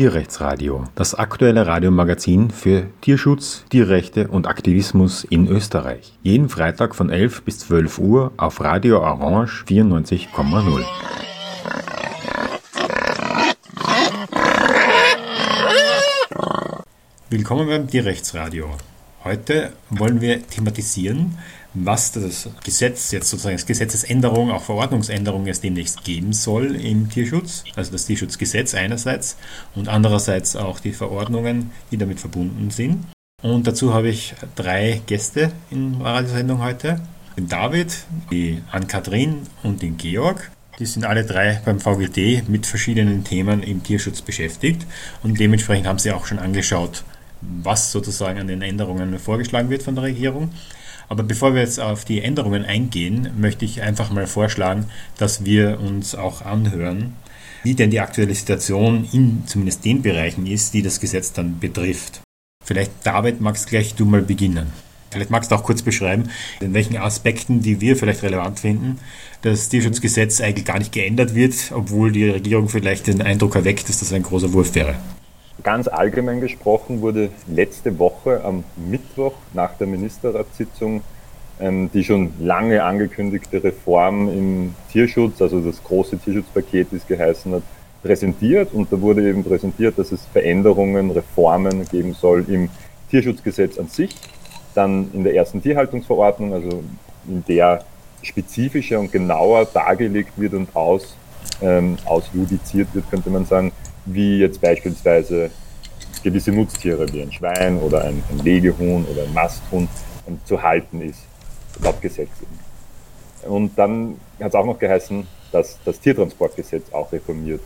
Tierrechtsradio, das aktuelle Radiomagazin für Tierschutz, Tierrechte und Aktivismus in Österreich. Jeden Freitag von 11 bis 12 Uhr auf Radio Orange 94,0. Willkommen beim Tierrechtsradio. Heute wollen wir thematisieren, was das Gesetz jetzt sozusagen als Gesetzesänderung, auch Verordnungsänderung es demnächst geben soll im Tierschutz, also das Tierschutzgesetz einerseits und andererseits auch die Verordnungen, die damit verbunden sind. Und dazu habe ich drei Gäste in der Radiosendung heute. Den David, die Ann-Kathrin und den Georg. Die sind alle drei beim VGT mit verschiedenen Themen im Tierschutz beschäftigt und dementsprechend haben sie auch schon angeschaut, was sozusagen an den Änderungen vorgeschlagen wird von der Regierung. Aber bevor wir jetzt auf die Änderungen eingehen, möchte ich einfach mal vorschlagen, dass wir uns auch anhören, wie denn die aktuelle Situation in zumindest den Bereichen ist, die das Gesetz dann betrifft. Vielleicht, David, magst gleich du mal beginnen. Vielleicht magst du auch kurz beschreiben, in welchen Aspekten, die wir vielleicht relevant finden, das Tierschutzgesetz eigentlich gar nicht geändert wird, obwohl die Regierung vielleicht den Eindruck erweckt, dass das ein großer Wurf wäre. Ganz allgemein gesprochen wurde letzte Woche am Mittwoch nach der Ministerratssitzung ähm, die schon lange angekündigte Reform im Tierschutz, also das große Tierschutzpaket, wie es geheißen hat, präsentiert. Und da wurde eben präsentiert, dass es Veränderungen, Reformen geben soll im Tierschutzgesetz an sich, dann in der ersten Tierhaltungsverordnung, also in der spezifischer und genauer dargelegt wird und aus, ähm, ausjudiziert wird, könnte man sagen, wie jetzt beispielsweise gewisse Nutztiere wie ein Schwein oder ein, ein Legehuhn oder ein Masthuhn ähm, zu halten ist, laut Gesetz. Und dann hat es auch noch geheißen, dass das Tiertransportgesetz auch reformiert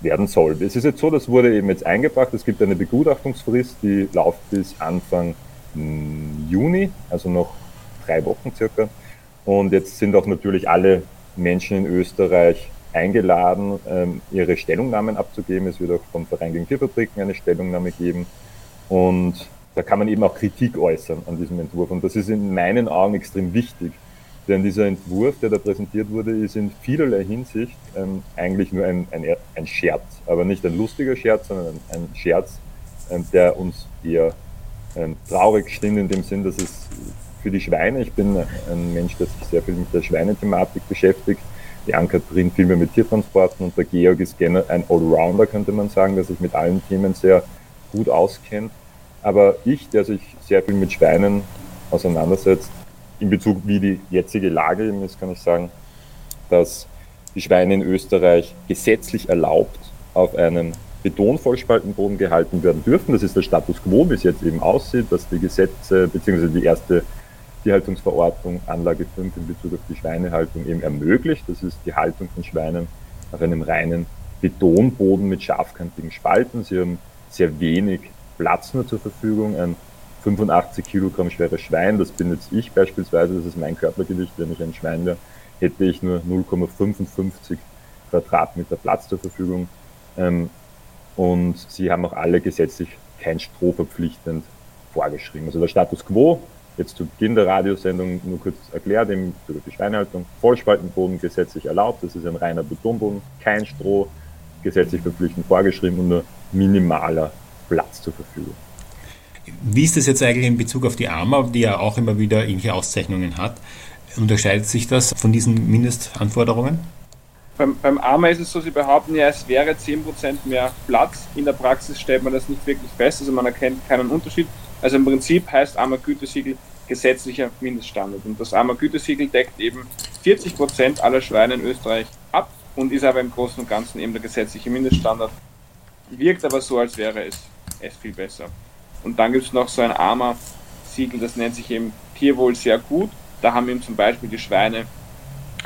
werden soll. Es ist jetzt so, das wurde eben jetzt eingebracht, es gibt eine Begutachtungsfrist, die läuft bis Anfang hm, Juni, also noch drei Wochen circa. Und jetzt sind auch natürlich alle Menschen in Österreich eingeladen, ähm, ihre Stellungnahmen abzugeben. Es wird auch vom Verein gegen Tierfabriken eine Stellungnahme geben. Und da kann man eben auch Kritik äußern an diesem Entwurf. Und das ist in meinen Augen extrem wichtig. Denn dieser Entwurf, der da präsentiert wurde, ist in vielerlei Hinsicht ähm, eigentlich nur ein, ein, ein, Scherz. Aber nicht ein lustiger Scherz, sondern ein, Scherz, ähm, der uns eher ähm, traurig stimmt in dem Sinn, dass es für die Schweine, ich bin ein Mensch, der sich sehr viel mit der Schweinethematik beschäftigt, die Ann-Kathrin viel mehr mit Tiertransporten und der Georg ist gerne ein Allrounder, könnte man sagen, der sich mit allen Themen sehr gut auskennt. Aber ich, der sich sehr viel mit Schweinen auseinandersetzt, in Bezug wie die jetzige Lage eben ist, kann ich sagen, dass die Schweine in Österreich gesetzlich erlaubt auf einem Betonvollspaltenboden gehalten werden dürfen. Das ist der Status quo, wie es jetzt eben aussieht, dass die Gesetze bzw. die erste Tierhaltungsverordnung Anlage 5 in Bezug auf die Schweinehaltung eben ermöglicht. Das ist die Haltung von Schweinen auf einem reinen Betonboden mit scharfkantigen Spalten. Sie haben sehr wenig Platz nur zur Verfügung. Ein 85 Kilogramm schweres Schwein, das bin jetzt ich beispielsweise, das ist mein Körpergewicht, wenn ich ein Schwein wäre, hätte ich nur 0,55 Quadratmeter Platz zur Verfügung. Ähm, und sie haben auch alle gesetzlich kein Stroh verpflichtend vorgeschrieben. Also der Status quo jetzt zu Beginn der Radiosendung nur kurz erklärt, im Bezug auf die Schweinehaltung, Vollspaltenboden gesetzlich erlaubt, das ist ein reiner Betonboden, kein Stroh, gesetzlich verpflichtend vorgeschrieben und nur minimaler Platz zur Verfügung. Wie ist das jetzt eigentlich in Bezug auf die AMA, die ja auch immer wieder irgendwelche Auszeichnungen hat? Unterscheidet sich das von diesen Mindestanforderungen? Beim, beim AMA ist es so, sie behaupten ja, es wäre 10% mehr Platz. In der Praxis stellt man das nicht wirklich fest, also man erkennt keinen Unterschied. Also im Prinzip heißt AMA-Gütesiegel gesetzlicher Mindeststandard. Und das AMA-Gütesiegel deckt eben 40 Prozent aller Schweine in Österreich ab und ist aber im Großen und Ganzen eben der gesetzliche Mindeststandard. Wirkt aber so, als wäre es, es viel besser. Und dann gibt es noch so ein AMA-Siegel, das nennt sich eben Tierwohl sehr gut. Da haben eben zum Beispiel die Schweine,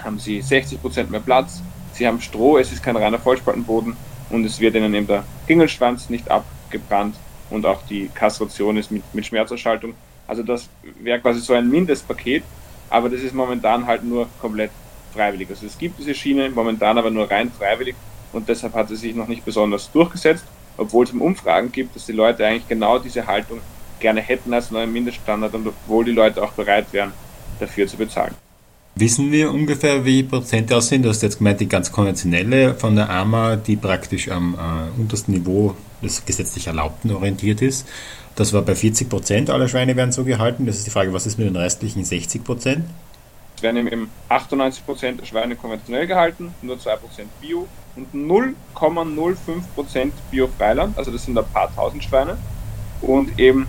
haben sie 60 Prozent mehr Platz, sie haben Stroh, es ist kein reiner Vollspaltenboden und es wird ihnen eben der Ringelschwanz nicht abgebrannt und auch die Kastration ist mit, mit Schmerzerschaltung. Also das wäre quasi so ein Mindestpaket, aber das ist momentan halt nur komplett freiwillig. Also es gibt diese Schiene momentan aber nur rein freiwillig und deshalb hat sie sich noch nicht besonders durchgesetzt, obwohl es Umfragen gibt, dass die Leute eigentlich genau diese Haltung gerne hätten als neuen Mindeststandard und obwohl die Leute auch bereit wären, dafür zu bezahlen. Wissen wir ungefähr, wie Prozent das sind? Du hast jetzt gemeint, die ganz konventionelle von der AMA, die praktisch am äh, untersten Niveau des gesetzlich Erlaubten orientiert ist. Das war bei 40 Prozent aller Schweine werden so gehalten. Das ist die Frage, was ist mit den restlichen 60 Prozent? Es werden eben 98 Prozent der Schweine konventionell gehalten, nur 2 Prozent Bio und 0,05 Prozent Bio-Freiland, also das sind ein paar tausend Schweine. Und eben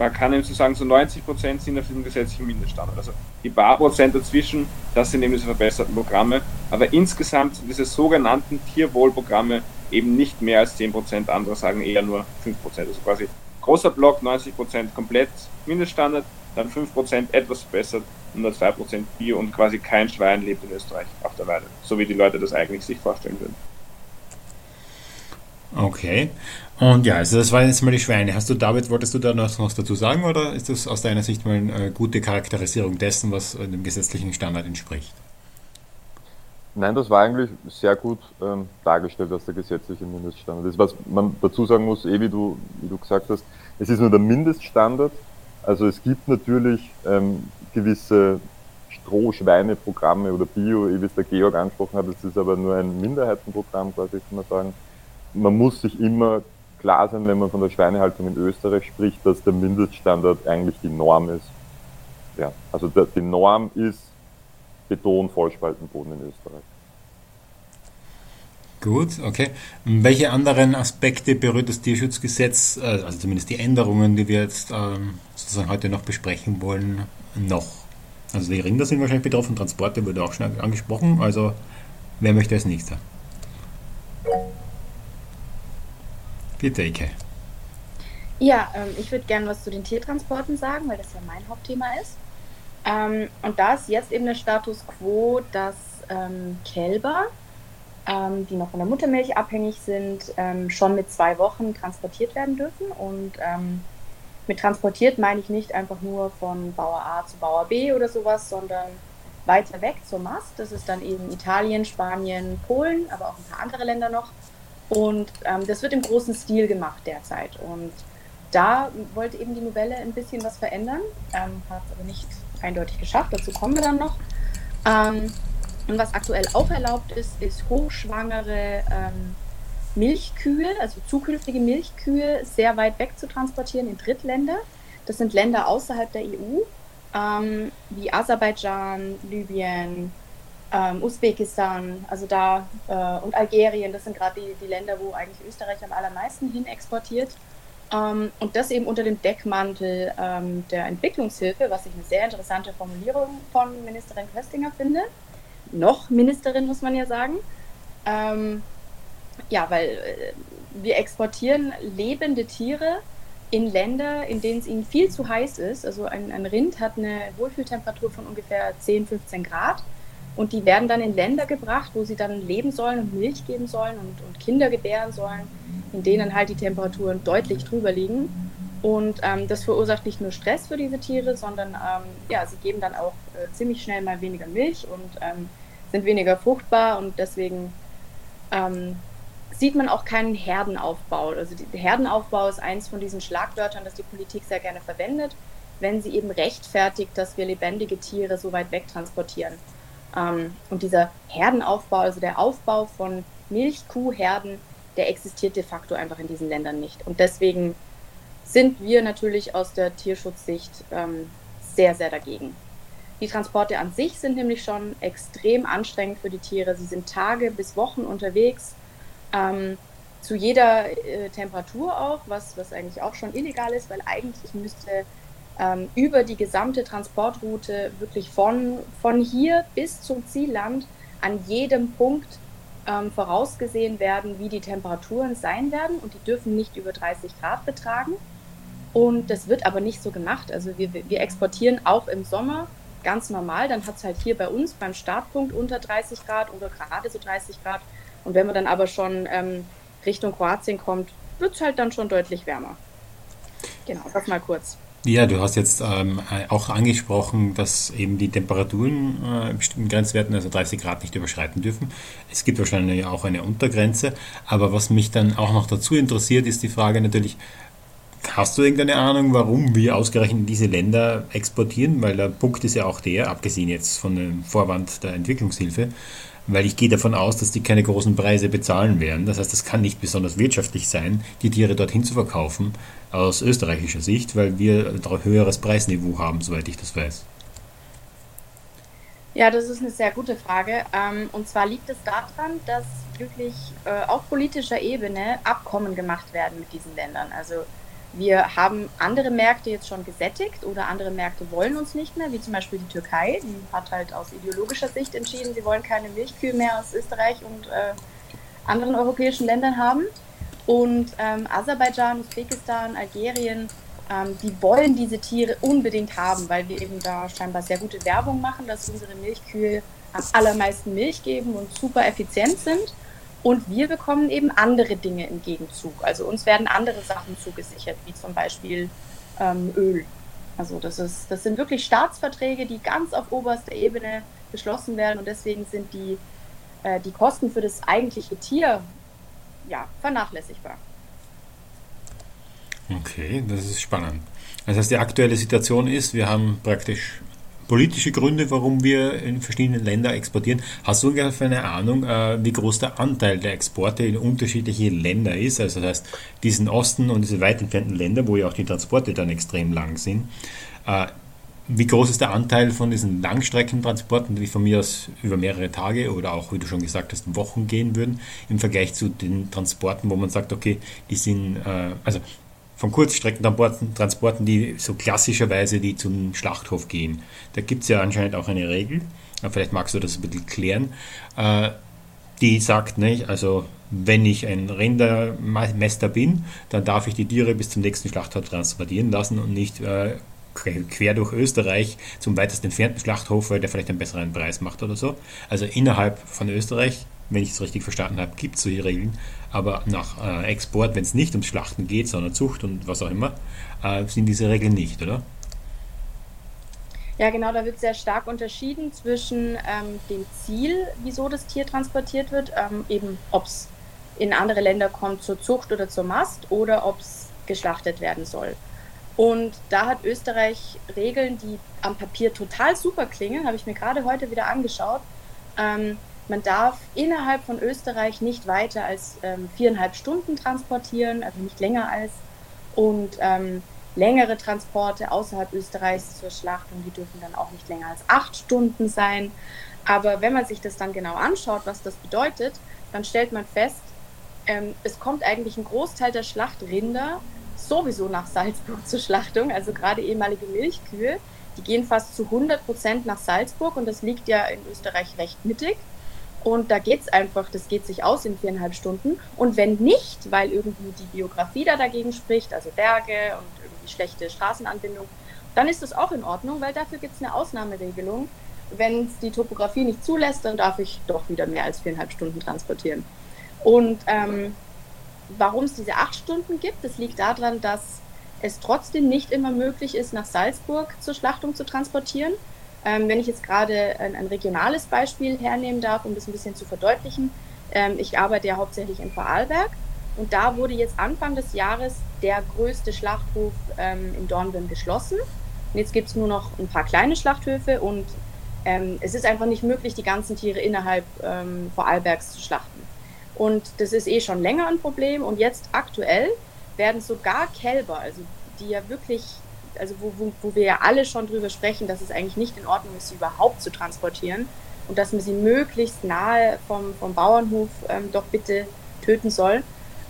man kann eben so sagen, so 90 Prozent sind auf diesem gesetzlichen Mindeststandard. Also die paar Prozent dazwischen, das sind eben diese verbesserten Programme. Aber insgesamt sind diese sogenannten Tierwohlprogramme eben nicht mehr als 10 Prozent, andere sagen eher nur 5 Prozent. Also quasi großer Block, 90 Prozent komplett Mindeststandard, dann 5 Prozent etwas verbessert und nur 2 Prozent Bio und quasi kein Schwein lebt in Österreich auf der Weide, so wie die Leute das eigentlich sich vorstellen würden. Okay. Und ja, also das waren jetzt mal die Schweine. Hast du, David, wolltest du da noch was dazu sagen oder ist das aus deiner Sicht mal eine gute Charakterisierung dessen, was dem gesetzlichen Standard entspricht? Nein, das war eigentlich sehr gut ähm, dargestellt, was der gesetzliche Mindeststandard ist. Was man dazu sagen muss, eh wie du, wie du gesagt hast, es ist nur der Mindeststandard. Also es gibt natürlich ähm, gewisse Strohschweineprogramme oder Bio, wie es der Georg angesprochen hat, das ist aber nur ein Minderheitenprogramm, quasi kann man sagen man muss sich immer klar sein, wenn man von der Schweinehaltung in Österreich spricht, dass der Mindeststandard eigentlich die Norm ist. Ja, also die Norm ist Beton, Vollspaltenboden in Österreich. Gut, okay. Welche anderen Aspekte berührt das Tierschutzgesetz, äh, also zumindest die Änderungen, die wir jetzt ähm, sozusagen heute noch besprechen wollen, noch? Also die Rinder sind wahrscheinlich betroffen, Transporte wurde auch schon angesprochen, also wer möchte als nächster? Bitte, Ike. Ja, ähm, ich würde gerne was zu den Tiertransporten sagen, weil das ja mein Hauptthema ist. Ähm, und da ist jetzt eben der Status quo, dass ähm, Kälber, ähm, die noch von der Muttermilch abhängig sind, ähm, schon mit zwei Wochen transportiert werden dürfen. Und ähm, mit transportiert meine ich nicht einfach nur von Bauer A zu Bauer B oder sowas, sondern weiter weg zur Mast. Das ist dann eben Italien, Spanien, Polen, aber auch ein paar andere Länder noch. Und ähm, das wird im großen Stil gemacht derzeit. Und da wollte eben die Novelle ein bisschen was verändern, ähm, hat es aber nicht eindeutig geschafft. Dazu kommen wir dann noch. Ähm, und was aktuell auch erlaubt ist, ist hochschwangere ähm, Milchkühe, also zukünftige Milchkühe, sehr weit weg zu transportieren in Drittländer. Das sind Länder außerhalb der EU, ähm, wie Aserbaidschan, Libyen, ähm, Usbekistan, also da äh, und Algerien, das sind gerade die, die Länder, wo eigentlich Österreich am allermeisten hin exportiert. Ähm, und das eben unter dem Deckmantel ähm, der Entwicklungshilfe, was ich eine sehr interessante Formulierung von Ministerin Köstinger finde. Noch Ministerin, muss man ja sagen. Ähm, ja, weil äh, wir exportieren lebende Tiere in Länder, in denen es ihnen viel zu heiß ist. Also ein, ein Rind hat eine Wohlfühltemperatur von ungefähr 10, 15 Grad. Und die werden dann in Länder gebracht, wo sie dann leben sollen und Milch geben sollen und, und Kinder gebären sollen, in denen halt die Temperaturen deutlich drüber liegen. Und ähm, das verursacht nicht nur Stress für diese Tiere, sondern ähm, ja, sie geben dann auch äh, ziemlich schnell mal weniger Milch und ähm, sind weniger fruchtbar und deswegen ähm, sieht man auch keinen Herdenaufbau. Also der Herdenaufbau ist eins von diesen Schlagwörtern, das die Politik sehr gerne verwendet, wenn sie eben rechtfertigt, dass wir lebendige Tiere so weit weg transportieren. Ähm, und dieser Herdenaufbau, also der Aufbau von Milchkuhherden, der existiert de facto einfach in diesen Ländern nicht. Und deswegen sind wir natürlich aus der Tierschutzsicht ähm, sehr, sehr dagegen. Die Transporte an sich sind nämlich schon extrem anstrengend für die Tiere. Sie sind Tage bis Wochen unterwegs, ähm, zu jeder äh, Temperatur auch, was, was eigentlich auch schon illegal ist, weil eigentlich müsste ähm, über die gesamte Transportroute wirklich von, von hier bis zum Zielland an jedem Punkt ähm, vorausgesehen werden, wie die Temperaturen sein werden und die dürfen nicht über 30 Grad betragen. Und das wird aber nicht so gemacht. Also wir, wir exportieren auch im Sommer ganz normal. Dann hat es halt hier bei uns beim Startpunkt unter 30 Grad oder gerade so 30 Grad. Und wenn man dann aber schon ähm, Richtung Kroatien kommt, wird es halt dann schon deutlich wärmer. Genau, das mal kurz. Ja, du hast jetzt ähm, auch angesprochen, dass eben die Temperaturen äh, bestimmten Grenzwerten, also 30 Grad, nicht überschreiten dürfen. Es gibt wahrscheinlich auch eine Untergrenze. Aber was mich dann auch noch dazu interessiert, ist die Frage natürlich, Hast du irgendeine Ahnung, warum wir ausgerechnet diese Länder exportieren? Weil der Punkt ist ja auch der, abgesehen jetzt von dem Vorwand der Entwicklungshilfe, weil ich gehe davon aus, dass die keine großen Preise bezahlen werden. Das heißt, es kann nicht besonders wirtschaftlich sein, die Tiere dorthin zu verkaufen, aus österreichischer Sicht, weil wir ein höheres Preisniveau haben, soweit ich das weiß. Ja, das ist eine sehr gute Frage. Ähm, und zwar liegt es daran, dass wirklich äh, auf politischer Ebene Abkommen gemacht werden mit diesen Ländern. Also wir haben andere Märkte jetzt schon gesättigt oder andere Märkte wollen uns nicht mehr, wie zum Beispiel die Türkei. Die hat halt aus ideologischer Sicht entschieden, sie wollen keine Milchkühe mehr aus Österreich und äh, anderen europäischen Ländern haben. Und ähm, Aserbaidschan, Usbekistan, Algerien, ähm, die wollen diese Tiere unbedingt haben, weil wir eben da scheinbar sehr gute Werbung machen, dass unsere Milchkühe am allermeisten Milch geben und super effizient sind. Und wir bekommen eben andere Dinge im Gegenzug. Also uns werden andere Sachen zugesichert, wie zum Beispiel ähm, Öl. Also das, ist, das sind wirklich Staatsverträge, die ganz auf oberster Ebene beschlossen werden und deswegen sind die, äh, die Kosten für das eigentliche Tier ja, vernachlässigbar. Okay, das ist spannend. Das heißt, die aktuelle Situation ist, wir haben praktisch politische Gründe, warum wir in verschiedene Länder exportieren. Hast du ungefähr eine Ahnung, äh, wie groß der Anteil der Exporte in unterschiedliche Länder ist? Also das heißt, diesen Osten und diese weit entfernten Länder, wo ja auch die Transporte dann extrem lang sind. Äh, wie groß ist der Anteil von diesen Langstreckentransporten, die von mir aus über mehrere Tage oder auch, wie du schon gesagt hast, Wochen gehen würden, im Vergleich zu den Transporten, wo man sagt, okay, die sind, äh, also von Kurzstreckentransporten, die so klassischerweise die zum Schlachthof gehen. Da gibt es ja anscheinend auch eine Regel, vielleicht magst du das ein bisschen klären, äh, die sagt, nicht, also wenn ich ein Rindermester bin, dann darf ich die Tiere bis zum nächsten Schlachthof transportieren lassen und nicht äh, quer durch Österreich zum weitest entfernten Schlachthof, weil der vielleicht einen besseren Preis macht oder so. Also innerhalb von Österreich wenn ich es richtig verstanden habe, gibt es solche Regeln. Aber nach äh, Export, wenn es nicht ums Schlachten geht, sondern Zucht und was auch immer, äh, sind diese Regeln nicht, oder? Ja, genau, da wird sehr stark unterschieden zwischen ähm, dem Ziel, wieso das Tier transportiert wird, ähm, eben ob es in andere Länder kommt zur Zucht oder zur Mast oder ob es geschlachtet werden soll. Und da hat Österreich Regeln, die am Papier total super klingen, habe ich mir gerade heute wieder angeschaut. Ähm, man darf innerhalb von Österreich nicht weiter als ähm, viereinhalb Stunden transportieren, also nicht länger als. Und ähm, längere Transporte außerhalb Österreichs zur Schlachtung, die dürfen dann auch nicht länger als acht Stunden sein. Aber wenn man sich das dann genau anschaut, was das bedeutet, dann stellt man fest, ähm, es kommt eigentlich ein Großteil der Schlachtrinder sowieso nach Salzburg zur Schlachtung, also gerade ehemalige Milchkühe, die gehen fast zu 100 Prozent nach Salzburg und das liegt ja in Österreich recht mittig. Und da geht es einfach, das geht sich aus in viereinhalb Stunden. Und wenn nicht, weil irgendwie die Biografie da dagegen spricht, also Berge und irgendwie schlechte Straßenanbindung, dann ist das auch in Ordnung, weil dafür gibt es eine Ausnahmeregelung. Wenn es die Topografie nicht zulässt, dann darf ich doch wieder mehr als viereinhalb Stunden transportieren. Und ähm, warum es diese acht Stunden gibt, das liegt daran, dass es trotzdem nicht immer möglich ist, nach Salzburg zur Schlachtung zu transportieren. Ähm, wenn ich jetzt gerade ein, ein, regionales Beispiel hernehmen darf, um das ein bisschen zu verdeutlichen, ähm, ich arbeite ja hauptsächlich in Vorarlberg und da wurde jetzt Anfang des Jahres der größte Schlachthof ähm, in Dornbirn geschlossen. Und jetzt gibt es nur noch ein paar kleine Schlachthöfe und ähm, es ist einfach nicht möglich, die ganzen Tiere innerhalb ähm, Vorarlbergs zu schlachten. Und das ist eh schon länger ein Problem und jetzt aktuell werden sogar Kälber, also die ja wirklich also wo, wo, wo wir ja alle schon drüber sprechen, dass es eigentlich nicht in Ordnung ist, sie überhaupt zu transportieren und dass man sie möglichst nahe vom, vom Bauernhof ähm, doch bitte töten soll.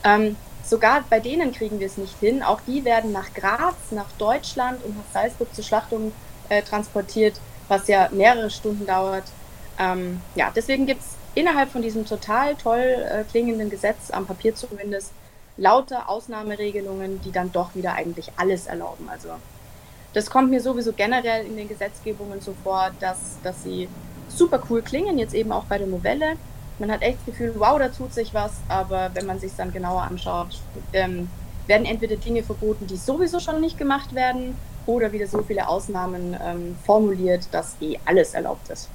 Ähm, sogar bei denen kriegen wir es nicht hin. Auch die werden nach Graz, nach Deutschland und nach Salzburg zur Schlachtung äh, transportiert, was ja mehrere Stunden dauert. Ähm, ja, deswegen gibt es innerhalb von diesem total toll äh, klingenden Gesetz, am Papier zumindest, lauter Ausnahmeregelungen, die dann doch wieder eigentlich alles erlauben. Also das kommt mir sowieso generell in den Gesetzgebungen so vor, dass, dass sie super cool klingen, jetzt eben auch bei der Novelle. Man hat echt das Gefühl, wow, da tut sich was, aber wenn man sich dann genauer anschaut, ähm, werden entweder Dinge verboten, die sowieso schon nicht gemacht werden, oder wieder so viele Ausnahmen ähm, formuliert, dass eh alles erlaubt ist.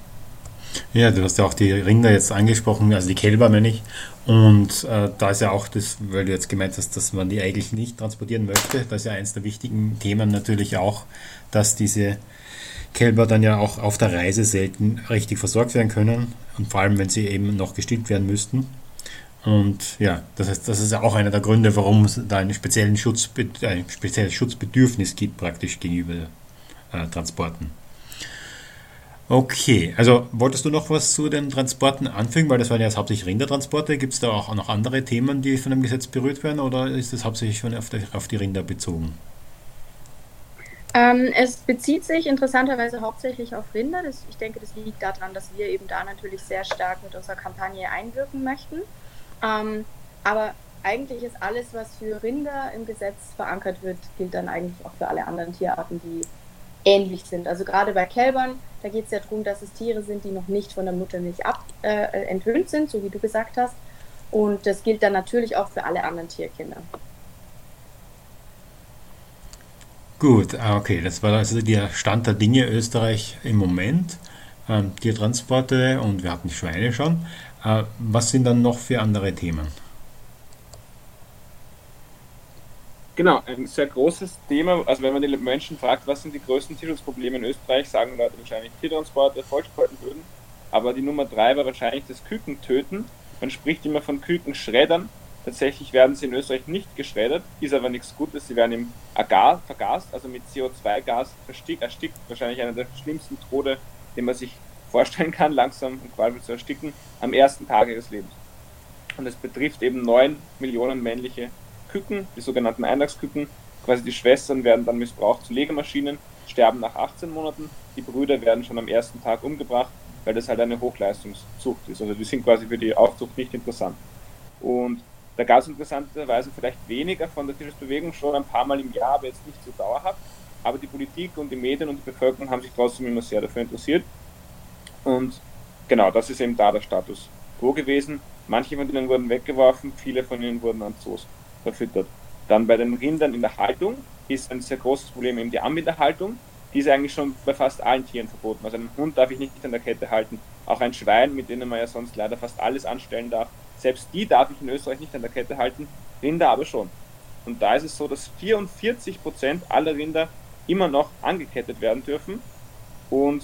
Ja, du hast ja auch die Rinder jetzt angesprochen, also die Kälber meine ich. Und äh, da ist ja auch das, weil du jetzt gemeint hast, dass man die eigentlich nicht transportieren möchte, da ist ja eines der wichtigen Themen natürlich auch, dass diese Kälber dann ja auch auf der Reise selten richtig versorgt werden können. Und vor allem, wenn sie eben noch gestillt werden müssten. Und ja, das heißt, das ist ja auch einer der Gründe, warum es da einen speziellen Schutz, ein spezielles Schutzbedürfnis gibt, praktisch gegenüber äh, Transporten. Okay, also wolltest du noch was zu den Transporten anfügen, weil das waren ja jetzt hauptsächlich Rindertransporte. Gibt es da auch noch andere Themen, die von dem Gesetz berührt werden oder ist das hauptsächlich auf die, auf die Rinder bezogen? Ähm, es bezieht sich interessanterweise hauptsächlich auf Rinder. Das, ich denke, das liegt daran, dass wir eben da natürlich sehr stark mit unserer Kampagne einwirken möchten. Ähm, aber eigentlich ist alles, was für Rinder im Gesetz verankert wird, gilt dann eigentlich auch für alle anderen Tierarten, die ähnlich sind. Also gerade bei Kälbern, da geht es ja darum, dass es Tiere sind, die noch nicht von der Muttermilch ab, äh, entwöhnt sind, so wie du gesagt hast. Und das gilt dann natürlich auch für alle anderen Tierkinder. Gut, ah, okay, das war also der Stand der Dinge Österreich im Moment. Ähm, Tiertransporte und wir hatten Schweine schon. Äh, was sind dann noch für andere Themen? Genau, ein sehr großes Thema. Also wenn man die Menschen fragt, was sind die größten Tierschutzprobleme in Österreich, sagen Leute wahrscheinlich Tiertransporte, Volksspaltenböden. Aber die Nummer drei war wahrscheinlich das Kükentöten. Man spricht immer von Kükenschreddern. Tatsächlich werden sie in Österreich nicht geschreddert, ist aber nichts Gutes. Sie werden im Agar vergast, also mit CO2-Gas erstickt, erstickt. Wahrscheinlich einer der schlimmsten Tode, den man sich vorstellen kann, langsam und qualvoll zu ersticken, am ersten Tag ihres Lebens. Und es betrifft eben neun Millionen männliche Küken, die sogenannten Eintagsküken. Quasi die Schwestern werden dann missbraucht zu Legemaschinen, sterben nach 18 Monaten. Die Brüder werden schon am ersten Tag umgebracht, weil das halt eine Hochleistungszucht ist. Also die sind quasi für die Aufzucht nicht interessant. Und da gab es interessanterweise vielleicht weniger von der Tierschutzbewegung, schon ein paar Mal im Jahr, aber jetzt nicht so dauerhaft. Aber die Politik und die Medien und die Bevölkerung haben sich trotzdem immer sehr dafür interessiert. Und genau, das ist eben da der Status quo gewesen. Manche von ihnen wurden weggeworfen, viele von ihnen wurden an Zoos verfüttert. Dann bei den Rindern in der Haltung ist ein sehr großes Problem eben die Anbinderhaltung. Die ist eigentlich schon bei fast allen Tieren verboten. Also einen Hund darf ich nicht an der Kette halten. Auch ein Schwein, mit denen man ja sonst leider fast alles anstellen darf. Selbst die darf ich in Österreich nicht an der Kette halten, Rinder aber schon. Und da ist es so, dass 44 Prozent aller Rinder immer noch angekettet werden dürfen und,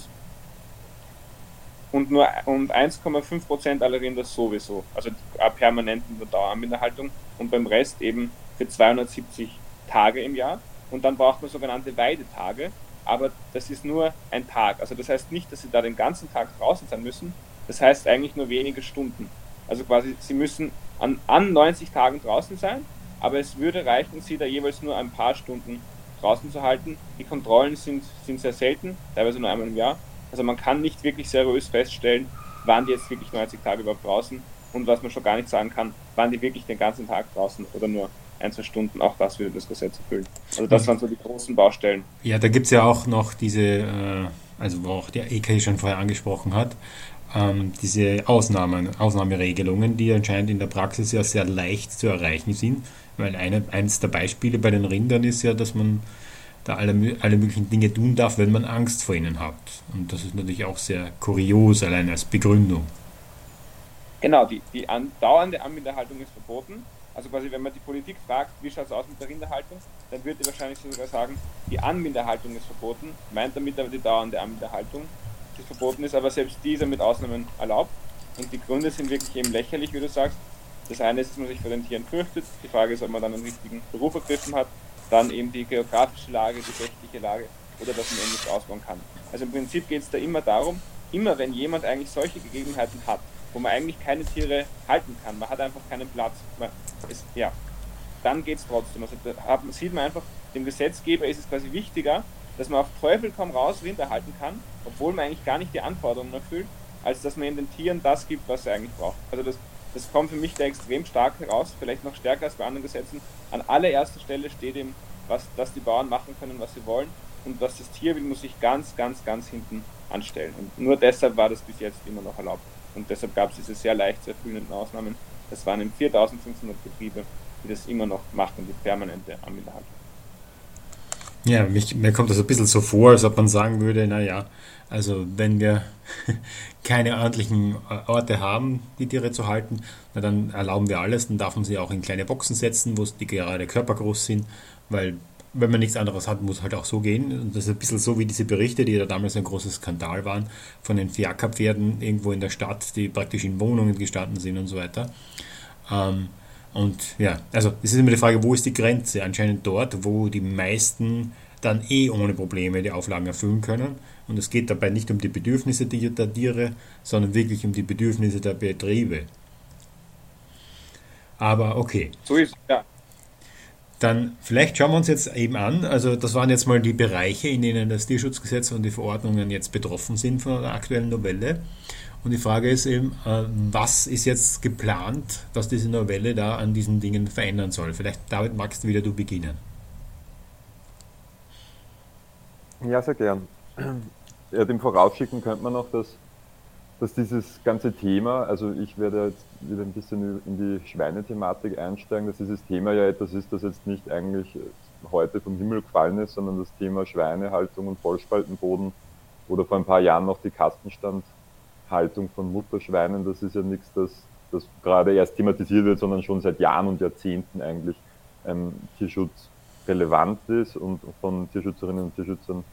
und nur und 1,5 Prozent aller Rinder sowieso, also permanent in der Daueranbinderhaltung und beim Rest eben für 270 Tage im Jahr. Und dann braucht man sogenannte Weidetage, aber das ist nur ein Tag. Also das heißt nicht, dass sie da den ganzen Tag draußen sein müssen, das heißt eigentlich nur wenige Stunden. Also quasi, sie müssen an, an 90 Tagen draußen sein, aber es würde reichen, sie da jeweils nur ein paar Stunden draußen zu halten. Die Kontrollen sind, sind sehr selten, teilweise nur einmal im Jahr. Also man kann nicht wirklich seriös feststellen, waren die jetzt wirklich 90 Tage überhaupt draußen und was man schon gar nicht sagen kann, waren die wirklich den ganzen Tag draußen oder nur ein, zwei Stunden, auch das würde das Gesetz erfüllen. Also das waren so die großen Baustellen. Ja, da gibt es ja auch noch diese, äh, also wo auch der EK schon vorher angesprochen hat, ähm, diese Ausnahmen, Ausnahmeregelungen, die anscheinend in der Praxis ja sehr leicht zu erreichen sind. Weil eine, eines der Beispiele bei den Rindern ist ja, dass man da alle, alle möglichen Dinge tun darf, wenn man Angst vor ihnen hat. Und das ist natürlich auch sehr kurios, allein als Begründung. Genau, die, die andauernde Anbinderhaltung ist verboten. Also quasi, wenn man die Politik fragt, wie schaut es aus mit der Rinderhaltung, dann wird die wahrscheinlich sogar sagen, die Anbinderhaltung ist verboten, meint damit aber die dauernde Anbinderhaltung die verboten ist, aber selbst diese mit Ausnahmen erlaubt. Und die Gründe sind wirklich eben lächerlich, wie du sagst. Das eine ist, dass man sich vor den Tieren fürchtet. Die Frage ist, ob man dann einen richtigen Beruf ergriffen hat. Dann eben die geografische Lage, die rechtliche Lage oder dass man eben ausbauen kann. Also im Prinzip geht es da immer darum, immer wenn jemand eigentlich solche Gegebenheiten hat, wo man eigentlich keine Tiere halten kann, man hat einfach keinen Platz, ist, ja, dann geht es trotzdem. Also da sieht man einfach, dem Gesetzgeber ist es quasi wichtiger, dass man auf Teufel komm raus Rind erhalten kann, obwohl man eigentlich gar nicht die Anforderungen erfüllt, als dass man in den Tieren das gibt, was sie eigentlich braucht. Also das, das kommt für mich da extrem stark heraus, vielleicht noch stärker als bei anderen Gesetzen. An allererster Stelle steht eben, was, dass die Bauern machen können, was sie wollen und was das Tier will, muss sich ganz, ganz, ganz hinten anstellen. Und nur deshalb war das bis jetzt immer noch erlaubt. Und deshalb gab es diese sehr leicht zu erfüllenden Ausnahmen. Das waren eben 4500 Betriebe, die das immer noch machen, die permanente Anbinderhaltung. Ja, mich, mir kommt das ein bisschen so vor, als ob man sagen würde, naja, also wenn wir keine ordentlichen äh, Orte haben, die Tiere zu halten, na dann erlauben wir alles, dann darf man sie auch in kleine Boxen setzen, wo die gerade körpergroß sind, weil wenn man nichts anderes hat, muss halt auch so gehen. Und das ist ein bisschen so wie diese Berichte, die da damals ein großer Skandal waren, von den Fiakerpferden irgendwo in der Stadt, die praktisch in Wohnungen gestanden sind und so weiter. Ähm, und ja, also es ist immer die Frage, wo ist die Grenze? Anscheinend dort, wo die meisten dann eh ohne Probleme die Auflagen erfüllen können. Und es geht dabei nicht um die Bedürfnisse der Tiere, sondern wirklich um die Bedürfnisse der Betriebe. Aber okay. So ist es, ja. Dann vielleicht schauen wir uns jetzt eben an, also das waren jetzt mal die Bereiche, in denen das Tierschutzgesetz und die Verordnungen jetzt betroffen sind von der aktuellen Novelle. Und die Frage ist eben, äh, was ist jetzt geplant, dass diese Novelle da an diesen Dingen verändern soll? Vielleicht, David, magst du wieder du beginnen. Ja, sehr gern. Ja, dem Vorausschicken könnte man noch, dass, dass dieses ganze Thema, also ich werde jetzt wieder ein bisschen in die Schweinethematik einsteigen, dass dieses Thema ja etwas ist, das jetzt nicht eigentlich heute vom Himmel gefallen ist, sondern das Thema Schweinehaltung und Vollspaltenboden oder vor ein paar Jahren noch die Kastenstand Haltung von Mutterschweinen, das ist ja nichts, das, das gerade erst thematisiert wird, sondern schon seit Jahren und Jahrzehnten eigentlich ähm, Tierschutz relevant ist und von Tierschützerinnen und Tierschützern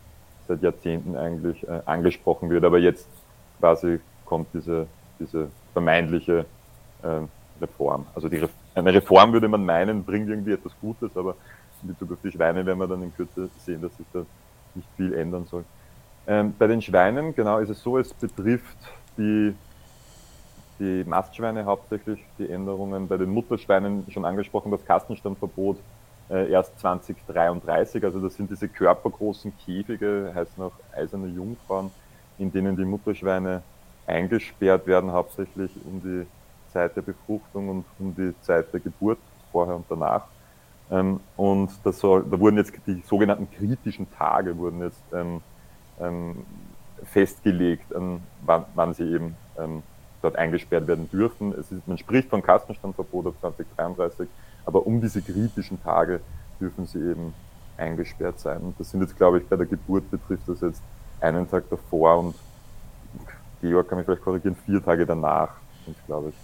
seit Jahrzehnten eigentlich äh, angesprochen wird. Aber jetzt quasi kommt diese, diese vermeintliche äh, Reform. Also die, eine Reform würde man meinen, bringt irgendwie etwas Gutes, aber in Bezug auf die Schweine werden wir dann in Kürze sehen, dass sich da nicht viel ändern soll. Ähm, bei den Schweinen, genau, ist es so, es betrifft die, die Mastschweine hauptsächlich, die Änderungen. Bei den Mutterschweinen schon angesprochen, das Kastenstandverbot äh, erst 2033. Also das sind diese körpergroßen Käfige, heißen auch eiserne Jungfrauen, in denen die Mutterschweine eingesperrt werden, hauptsächlich um die Zeit der Befruchtung und um die Zeit der Geburt, vorher und danach. Ähm, und soll, da wurden jetzt die sogenannten kritischen Tage wurden jetzt ähm, ähm, festgelegt, ähm, wann, wann, sie eben ähm, dort eingesperrt werden dürfen. Es ist, man spricht von Kastenstandverbot ab 2033, aber um diese kritischen Tage dürfen sie eben eingesperrt sein. Und das sind jetzt, glaube ich, bei der Geburt betrifft das jetzt einen Tag davor und Georg kann mich vielleicht korrigieren, vier Tage danach glaube ich.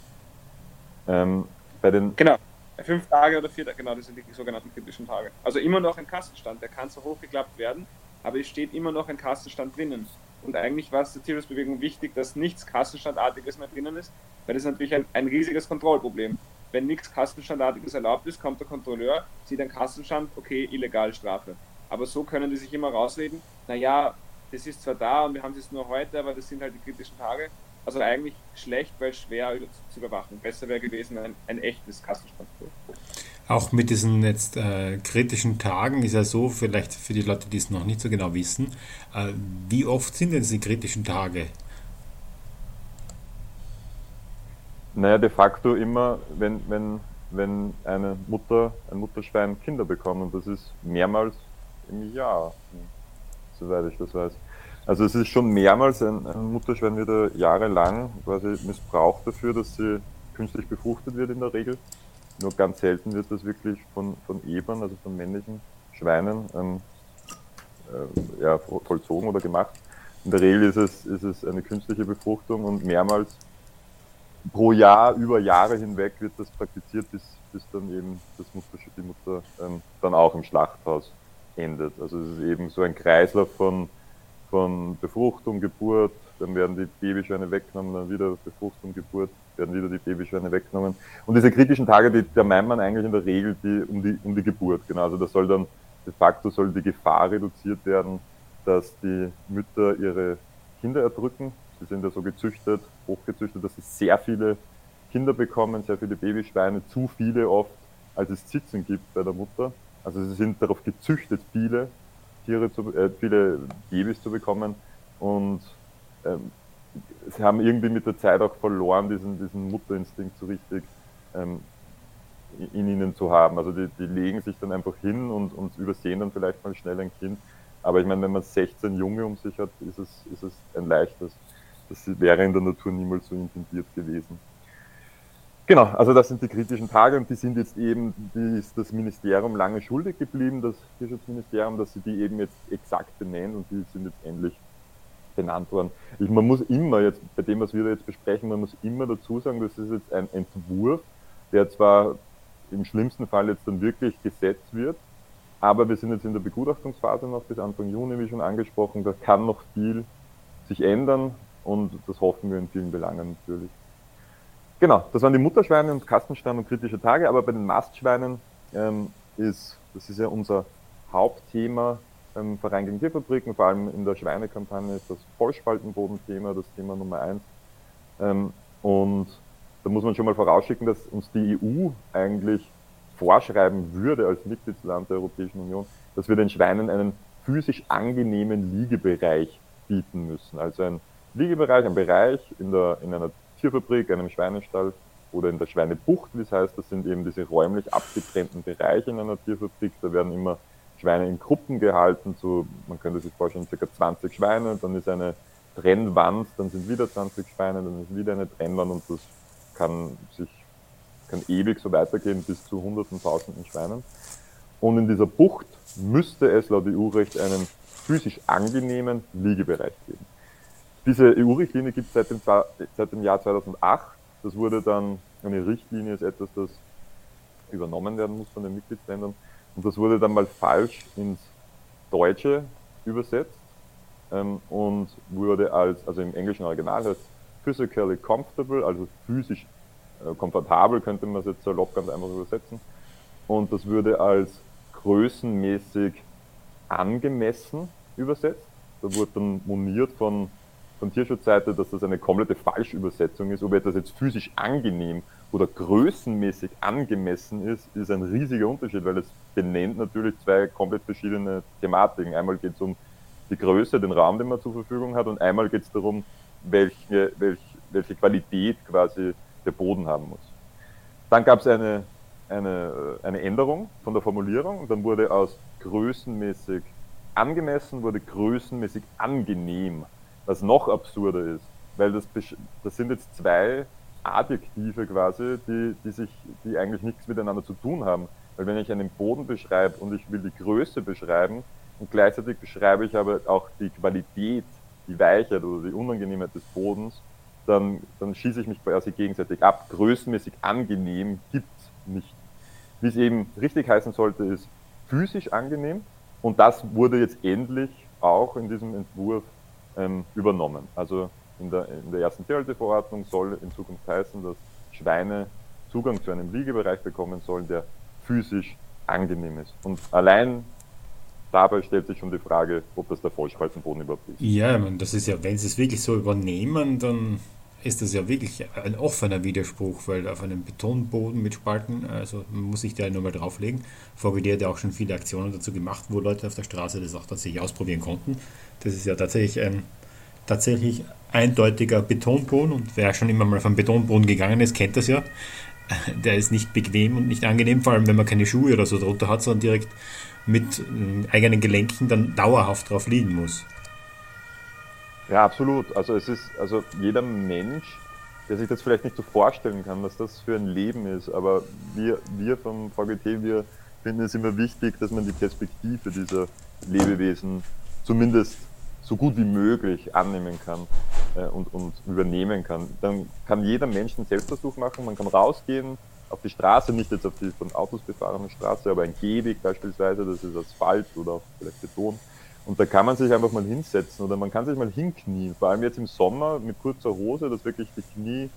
Ähm, bei den genau, fünf Tage oder vier Tage, genau, das sind die sogenannten kritischen Tage. Also immer noch ein Kastenstand, der kann so hochgeklappt werden, aber es steht immer noch ein Kastenstand drinnen. Und eigentlich war es der Tierschutzbewegung wichtig, dass nichts Kassenstandartiges mehr drinnen ist, weil das ist natürlich ein, ein riesiges Kontrollproblem. Wenn nichts Kassenstandartiges erlaubt ist, kommt der Kontrolleur, sieht einen Kassenstand, okay, illegal Strafe. Aber so können die sich immer rausreden, naja, das ist zwar da und wir haben es nur heute, aber das sind halt die kritischen Tage. Also eigentlich schlecht, weil schwer zu überwachen. Besser wäre gewesen ein, ein echtes Kassenstandbuch. Auch mit diesen jetzt äh, kritischen Tagen ist ja so, vielleicht für die Leute, die es noch nicht so genau wissen, äh, wie oft sind denn diese kritischen Tage? Naja, de facto immer, wenn, wenn, wenn eine Mutter, ein Mutterschwein Kinder bekommt und das ist mehrmals im Jahr, soweit ich das weiß. Also es ist schon mehrmals, ein, ein Mutterschwein wird jahrelang quasi missbraucht dafür, dass sie künstlich befruchtet wird in der Regel. Nur ganz selten wird das wirklich von, von Ebern, also von männlichen Schweinen, ähm, äh, ja, vollzogen oder gemacht. In der Regel ist es, ist es eine künstliche Befruchtung und mehrmals pro Jahr, über Jahre hinweg wird das praktiziert, bis, bis dann eben das Mutter, die Mutter ähm, dann auch im Schlachthaus endet. Also es ist eben so ein Kreislauf von, von Befruchtung, Geburt, dann werden die Babyschweine weggenommen, dann wieder Befruchtung, Geburt, werden wieder die Babyschweine weggenommen. Und diese kritischen Tage, die, da meint man eigentlich in der Regel die, um, die, um die Geburt. Genau, also da soll dann de facto soll die Gefahr reduziert werden, dass die Mütter ihre Kinder erdrücken. Sie sind ja so gezüchtet, hochgezüchtet, dass sie sehr viele Kinder bekommen, sehr viele Babyschweine, zu viele oft, als es Zitzen gibt bei der Mutter. Also sie sind darauf gezüchtet, viele Tiere zu, äh, viele Babys zu bekommen und ähm, sie haben irgendwie mit der Zeit auch verloren, diesen, diesen Mutterinstinkt so richtig ähm, in ihnen zu haben. Also die, die legen sich dann einfach hin und, und übersehen dann vielleicht mal schnell ein Kind. Aber ich meine, wenn man 16 Junge um sich hat, ist es, ist es ein leichtes. Das wäre in der Natur niemals so intendiert gewesen. Genau, also das sind die kritischen Tage und die sind jetzt eben, die ist das Ministerium lange schuldig geblieben, das Tierschutzministerium, dass sie die eben jetzt exakt benennen und die sind jetzt endlich benannt worden. Ich, man muss immer jetzt, bei dem, was wir da jetzt besprechen, man muss immer dazu sagen, das ist jetzt ein Entwurf, der zwar im schlimmsten Fall jetzt dann wirklich gesetzt wird, aber wir sind jetzt in der Begutachtungsphase noch bis Anfang Juni, wie schon angesprochen, da kann noch viel sich ändern und das hoffen wir in vielen Belangen natürlich. Genau, das waren die Mutterschweine und Kastenstein und kritische Tage, aber bei den Mastschweinen ähm, ist, das ist ja unser Hauptthema ähm, Verein gegen Tierfabriken, vor allem in der Schweinekampagne ist das Vollspaltenbodenthema das Thema Nummer eins. Ähm, und da muss man schon mal vorausschicken, dass uns die EU eigentlich vorschreiben würde als Mitgliedsland der Europäischen Union, dass wir den Schweinen einen physisch angenehmen Liegebereich bieten müssen. Also ein Liegebereich, ein Bereich in, der, in einer Tierfabrik, einem Schweinestall oder in der Schweinebucht, wie es heißt, das sind eben diese räumlich abgetrennten Bereiche in einer Tierfabrik. Da werden immer Schweine in Gruppen gehalten, so, man könnte sich vorstellen, circa 20 Schweine, dann ist eine Trennwand, dann sind wieder 20 Schweine, dann ist wieder eine Trennwand und das kann sich, kann ewig so weitergehen bis zu hunderten, tausenden Schweinen. Und in dieser Bucht müsste es laut EU-Recht einen physisch angenehmen Liegebereich geben. Diese EU-Richtlinie gibt es seit dem, seit dem Jahr 2008. Das wurde dann, eine Richtlinie ist etwas, das übernommen werden muss von den Mitgliedsländern. Und das wurde dann mal falsch ins Deutsche übersetzt ähm, und wurde als, also im englischen Original heißt physically comfortable, also physisch äh, komfortabel, könnte man es jetzt salopp ganz einfach übersetzen. Und das würde als größenmäßig angemessen übersetzt. Da wurde dann moniert von von Tierschutzseite, dass das eine komplette Falschübersetzung ist. Ob etwas jetzt physisch angenehm oder größenmäßig angemessen ist, ist ein riesiger Unterschied, weil es benennt natürlich zwei komplett verschiedene Thematiken. Einmal geht es um die Größe, den Raum, den man zur Verfügung hat, und einmal geht es darum, welche, welche, welche Qualität quasi der Boden haben muss. Dann gab es eine, eine, eine Änderung von der Formulierung dann wurde aus größenmäßig angemessen, wurde größenmäßig angenehm was noch absurder ist, weil das, das sind jetzt zwei Adjektive quasi, die, die, sich, die eigentlich nichts miteinander zu tun haben. Weil wenn ich einen Boden beschreibe und ich will die Größe beschreiben und gleichzeitig beschreibe ich aber auch die Qualität, die Weichheit oder die Unangenehmheit des Bodens, dann, dann schieße ich mich quasi gegenseitig ab. Größenmäßig angenehm gibt's nicht. Wie es eben richtig heißen sollte, ist physisch angenehm. Und das wurde jetzt endlich auch in diesem Entwurf ähm, übernommen. Also in der, in der ersten Tierhalteverordnung soll in Zukunft heißen, dass Schweine Zugang zu einem Liegebereich bekommen sollen, der physisch angenehm ist. Und allein dabei stellt sich schon die Frage, ob das der Vollspaltenboden überhaupt ist. Ja, das ist ja, wenn sie es wirklich so übernehmen, dann ist das ja wirklich ein offener Widerspruch, weil auf einem Betonboden mit Spalten, also man muss sich da nochmal drauflegen. VGD hat ja auch schon viele Aktionen dazu gemacht, wo Leute auf der Straße das auch tatsächlich ausprobieren konnten. Das ist ja tatsächlich ein tatsächlich eindeutiger Betonboden und wer schon immer mal einen Betonboden gegangen ist, kennt das ja. Der ist nicht bequem und nicht angenehm, vor allem wenn man keine Schuhe oder so drunter hat, sondern direkt mit äh, eigenen Gelenken dann dauerhaft drauf liegen muss. Ja, absolut. Also es ist, also jeder Mensch, der sich das vielleicht nicht so vorstellen kann, was das für ein Leben ist, aber wir, wir vom VGT, wir finden es immer wichtig, dass man die Perspektive dieser Lebewesen zumindest so gut wie möglich annehmen kann äh, und, und übernehmen kann. Dann kann jeder Mensch einen Selbstversuch machen, man kann rausgehen auf die Straße, nicht jetzt auf die von Autos befahrene Straße, aber ein Gehweg beispielsweise, das ist Asphalt oder vielleicht Beton und da kann man sich einfach mal hinsetzen oder man kann sich mal hinknien. Vor allem jetzt im Sommer mit kurzer Hose, dass wirklich die Knie,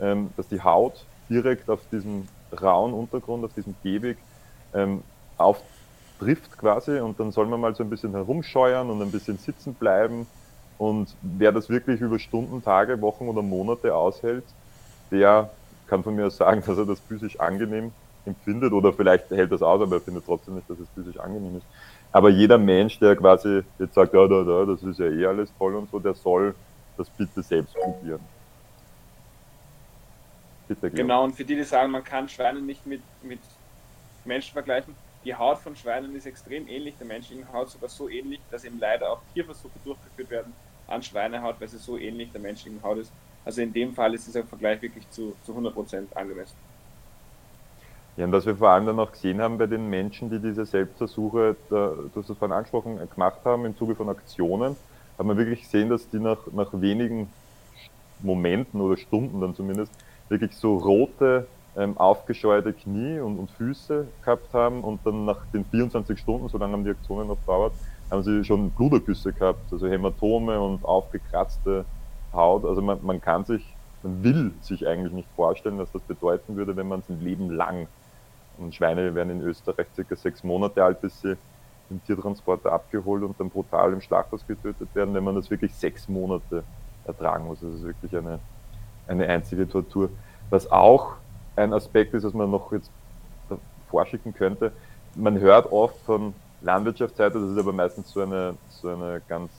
ähm, dass die Haut direkt auf diesem rauen Untergrund, auf diesem Gehweg ähm, auftrifft quasi. Und dann soll man mal so ein bisschen herumscheuern und ein bisschen sitzen bleiben. Und wer das wirklich über Stunden, Tage, Wochen oder Monate aushält, der kann von mir aus sagen, dass er das physisch angenehm empfindet oder vielleicht hält das aus, aber er findet trotzdem nicht, dass es physisch angenehm ist. Aber jeder Mensch, der quasi jetzt sagt, ja, da, da, das ist ja eh alles toll und so, der soll das bitte selbst probieren. Bitte, genau, und für die, die sagen, man kann Schweine nicht mit, mit Menschen vergleichen, die Haut von Schweinen ist extrem ähnlich der menschlichen Haut, sogar so ähnlich, dass eben leider auch Tierversuche durchgeführt werden, an Schweinehaut, weil sie so ähnlich der menschlichen Haut ist. Also in dem Fall ist dieser Vergleich wirklich zu, zu 100% angemessen. Ja, und was wir vor allem dann auch gesehen haben bei den Menschen, die diese Selbstversuche, da, du hast es vorhin angesprochen, gemacht haben im Zuge von Aktionen, hat man wirklich gesehen, dass die nach, nach wenigen Momenten oder Stunden dann zumindest wirklich so rote, ähm, aufgescheuerte Knie und, und Füße gehabt haben und dann nach den 24 Stunden, so lange haben die Aktionen noch dauert, haben sie schon Blutergüsse gehabt, also Hämatome und aufgekratzte Haut. Also man, man kann sich, man will sich eigentlich nicht vorstellen, was das bedeuten würde, wenn man sein Leben lang und Schweine werden in Österreich circa sechs Monate alt, bis sie im Tiertransporter abgeholt und dann brutal im Schlachthaus getötet werden, wenn man das wirklich sechs Monate ertragen muss. Das ist wirklich eine, eine einzige Tortur. Was auch ein Aspekt ist, was man noch jetzt vorschicken könnte, man hört oft von Landwirtschaftsseite, das ist aber meistens so eine, so eine ganz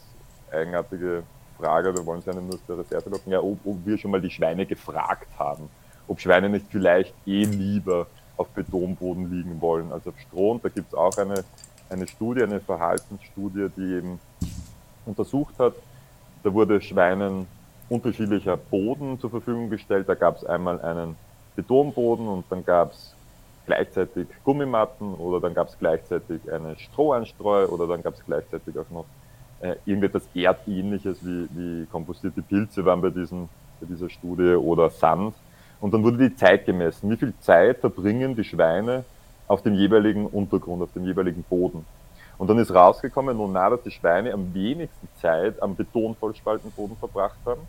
eigenartige Frage, wir wollen es ja nicht nur aus der Reserve locken, ja, ob, ob wir schon mal die Schweine gefragt haben, ob Schweine nicht vielleicht eh lieber auf Betonboden liegen wollen als auf Stroh. Und da gibt es auch eine, eine Studie, eine Verhaltensstudie, die eben untersucht hat. Da wurde Schweinen unterschiedlicher Boden zur Verfügung gestellt. Da gab es einmal einen Betonboden und dann gab es gleichzeitig Gummimatten oder dann gab es gleichzeitig eine Stroheinstreu oder dann gab es gleichzeitig auch noch äh, irgendetwas Erdähnliches wie, wie kompostierte Pilze waren bei, diesen, bei dieser Studie oder Sand. Und dann wurde die Zeit gemessen. Wie viel Zeit verbringen die Schweine auf dem jeweiligen Untergrund, auf dem jeweiligen Boden? Und dann ist rausgekommen, nun na, dass die Schweine am wenigsten Zeit am Betonvollspaltenboden verbracht haben.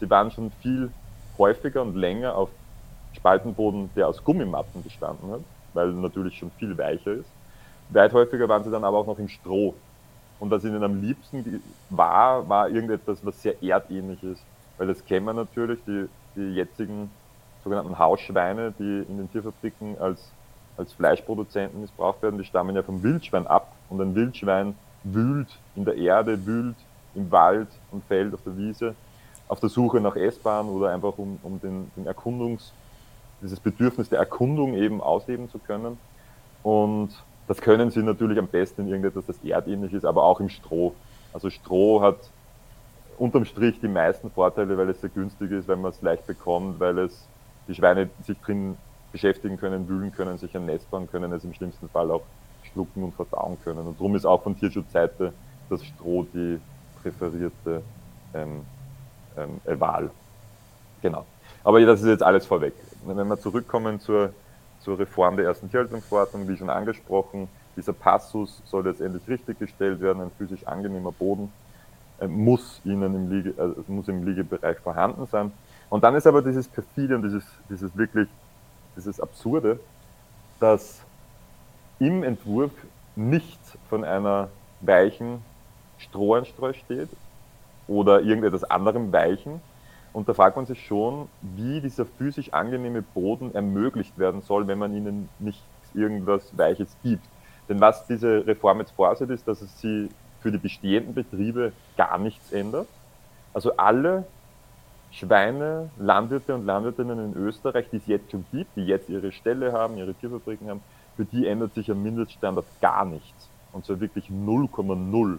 Sie waren schon viel häufiger und länger auf Spaltenboden, der aus Gummimatten bestanden hat, weil natürlich schon viel weicher ist. Weit häufiger waren sie dann aber auch noch im Stroh. Und was ihnen am liebsten war, war irgendetwas, was sehr erdähnlich ist. Weil das kennen wir natürlich, die, die jetzigen sogenannten Hausschweine, die in den Tierfabriken als, als Fleischproduzenten missbraucht werden, die stammen ja vom Wildschwein ab. Und ein Wildschwein wühlt in der Erde, wühlt im Wald, am Feld, auf der Wiese, auf der Suche nach Essbaren oder einfach um, um den, den Erkundungs, dieses Bedürfnis der Erkundung eben ausleben zu können. Und das können sie natürlich am besten in irgendetwas, das erdähnlich ist, aber auch im Stroh. Also Stroh hat unterm Strich die meisten Vorteile, weil es sehr günstig ist, weil man es leicht bekommt, weil es die Schweine sich drin beschäftigen können, wühlen können, sich ein Nest bauen können, es im schlimmsten Fall auch schlucken und verdauen können. Und darum ist auch von Tierschutzseite das Stroh die präferierte ähm, ähm, Wahl. Genau. Aber das ist jetzt alles vorweg. Wenn wir zurückkommen zur, zur Reform der ersten Tierhaltungsverordnung, wie schon angesprochen, dieser Passus soll jetzt endlich richtiggestellt werden, ein physisch angenehmer Boden äh, muss ihnen im, Liege, äh, muss im Liegebereich vorhanden sein. Und dann ist aber dieses perfide und dieses, dieses wirklich, dieses Absurde, dass im Entwurf nichts von einer weichen Stroheinstreu steht oder irgendetwas anderem weichen. Und da fragt man sich schon, wie dieser physisch angenehme Boden ermöglicht werden soll, wenn man ihnen nicht irgendwas Weiches gibt. Denn was diese Reform jetzt vorsieht, ist, dass es sie für die bestehenden Betriebe gar nichts ändert. Also alle Schweine, Landwirte und Landwirtinnen in Österreich, die es jetzt schon gibt, die jetzt ihre Ställe haben, ihre Tierfabriken haben, für die ändert sich am Mindeststandard gar nichts. Und zwar wirklich 0,0.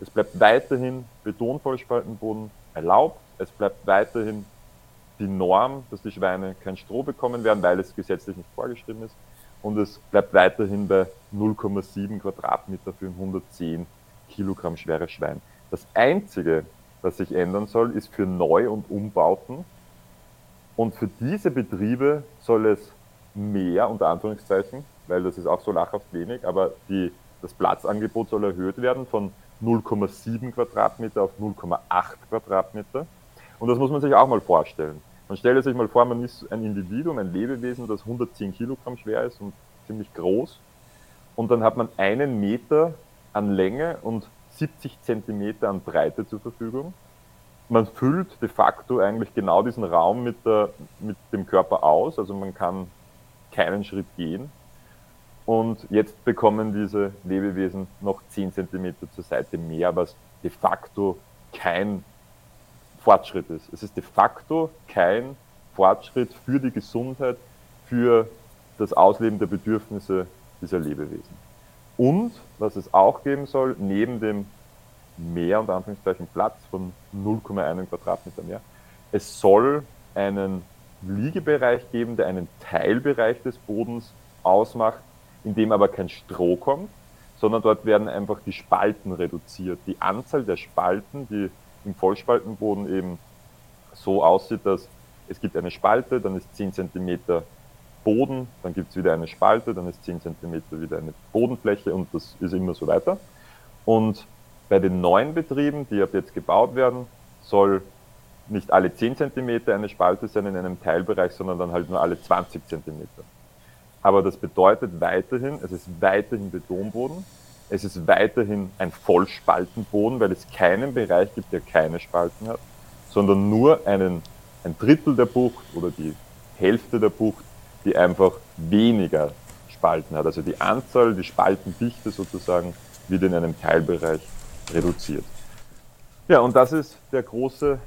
Es bleibt weiterhin Betonvollspaltenboden erlaubt. Es bleibt weiterhin die Norm, dass die Schweine kein Stroh bekommen werden, weil es gesetzlich nicht vorgeschrieben ist. Und es bleibt weiterhin bei 0,7 Quadratmeter für ein 110 Kilogramm schweres Schwein. Das einzige, was sich ändern soll, ist für Neu- und Umbauten. Und für diese Betriebe soll es mehr, unter Anführungszeichen, weil das ist auch so lachhaft wenig, aber die, das Platzangebot soll erhöht werden von 0,7 Quadratmeter auf 0,8 Quadratmeter. Und das muss man sich auch mal vorstellen. Man stelle sich mal vor, man ist ein Individuum, ein Lebewesen, das 110 Kilogramm schwer ist und ziemlich groß. Und dann hat man einen Meter an Länge und 70 Zentimeter an Breite zur Verfügung. Man füllt de facto eigentlich genau diesen Raum mit, der, mit dem Körper aus, also man kann keinen Schritt gehen. Und jetzt bekommen diese Lebewesen noch 10 Zentimeter zur Seite mehr, was de facto kein Fortschritt ist. Es ist de facto kein Fortschritt für die Gesundheit, für das Ausleben der Bedürfnisse dieser Lebewesen. Und was es auch geben soll, neben dem mehr, unter Anführungszeichen, Platz von 0,1 Quadratmeter mehr. Es soll einen Liegebereich geben, der einen Teilbereich des Bodens ausmacht, in dem aber kein Stroh kommt, sondern dort werden einfach die Spalten reduziert. Die Anzahl der Spalten, die im Vollspaltenboden eben so aussieht, dass es gibt eine Spalte, dann ist 10 cm Boden, dann gibt es wieder eine Spalte, dann ist 10 cm wieder eine Bodenfläche und das ist immer so weiter. Und bei den neuen Betrieben, die ab jetzt gebaut werden, soll nicht alle 10 cm eine Spalte sein in einem Teilbereich, sondern dann halt nur alle 20 cm. Aber das bedeutet weiterhin, es ist weiterhin Betonboden, es ist weiterhin ein Vollspaltenboden, weil es keinen Bereich gibt, der keine Spalten hat, sondern nur einen, ein Drittel der Bucht oder die Hälfte der Bucht, die einfach weniger Spalten hat. Also die Anzahl, die Spaltendichte sozusagen wird in einem Teilbereich reduziert. Ja, und das ist der große,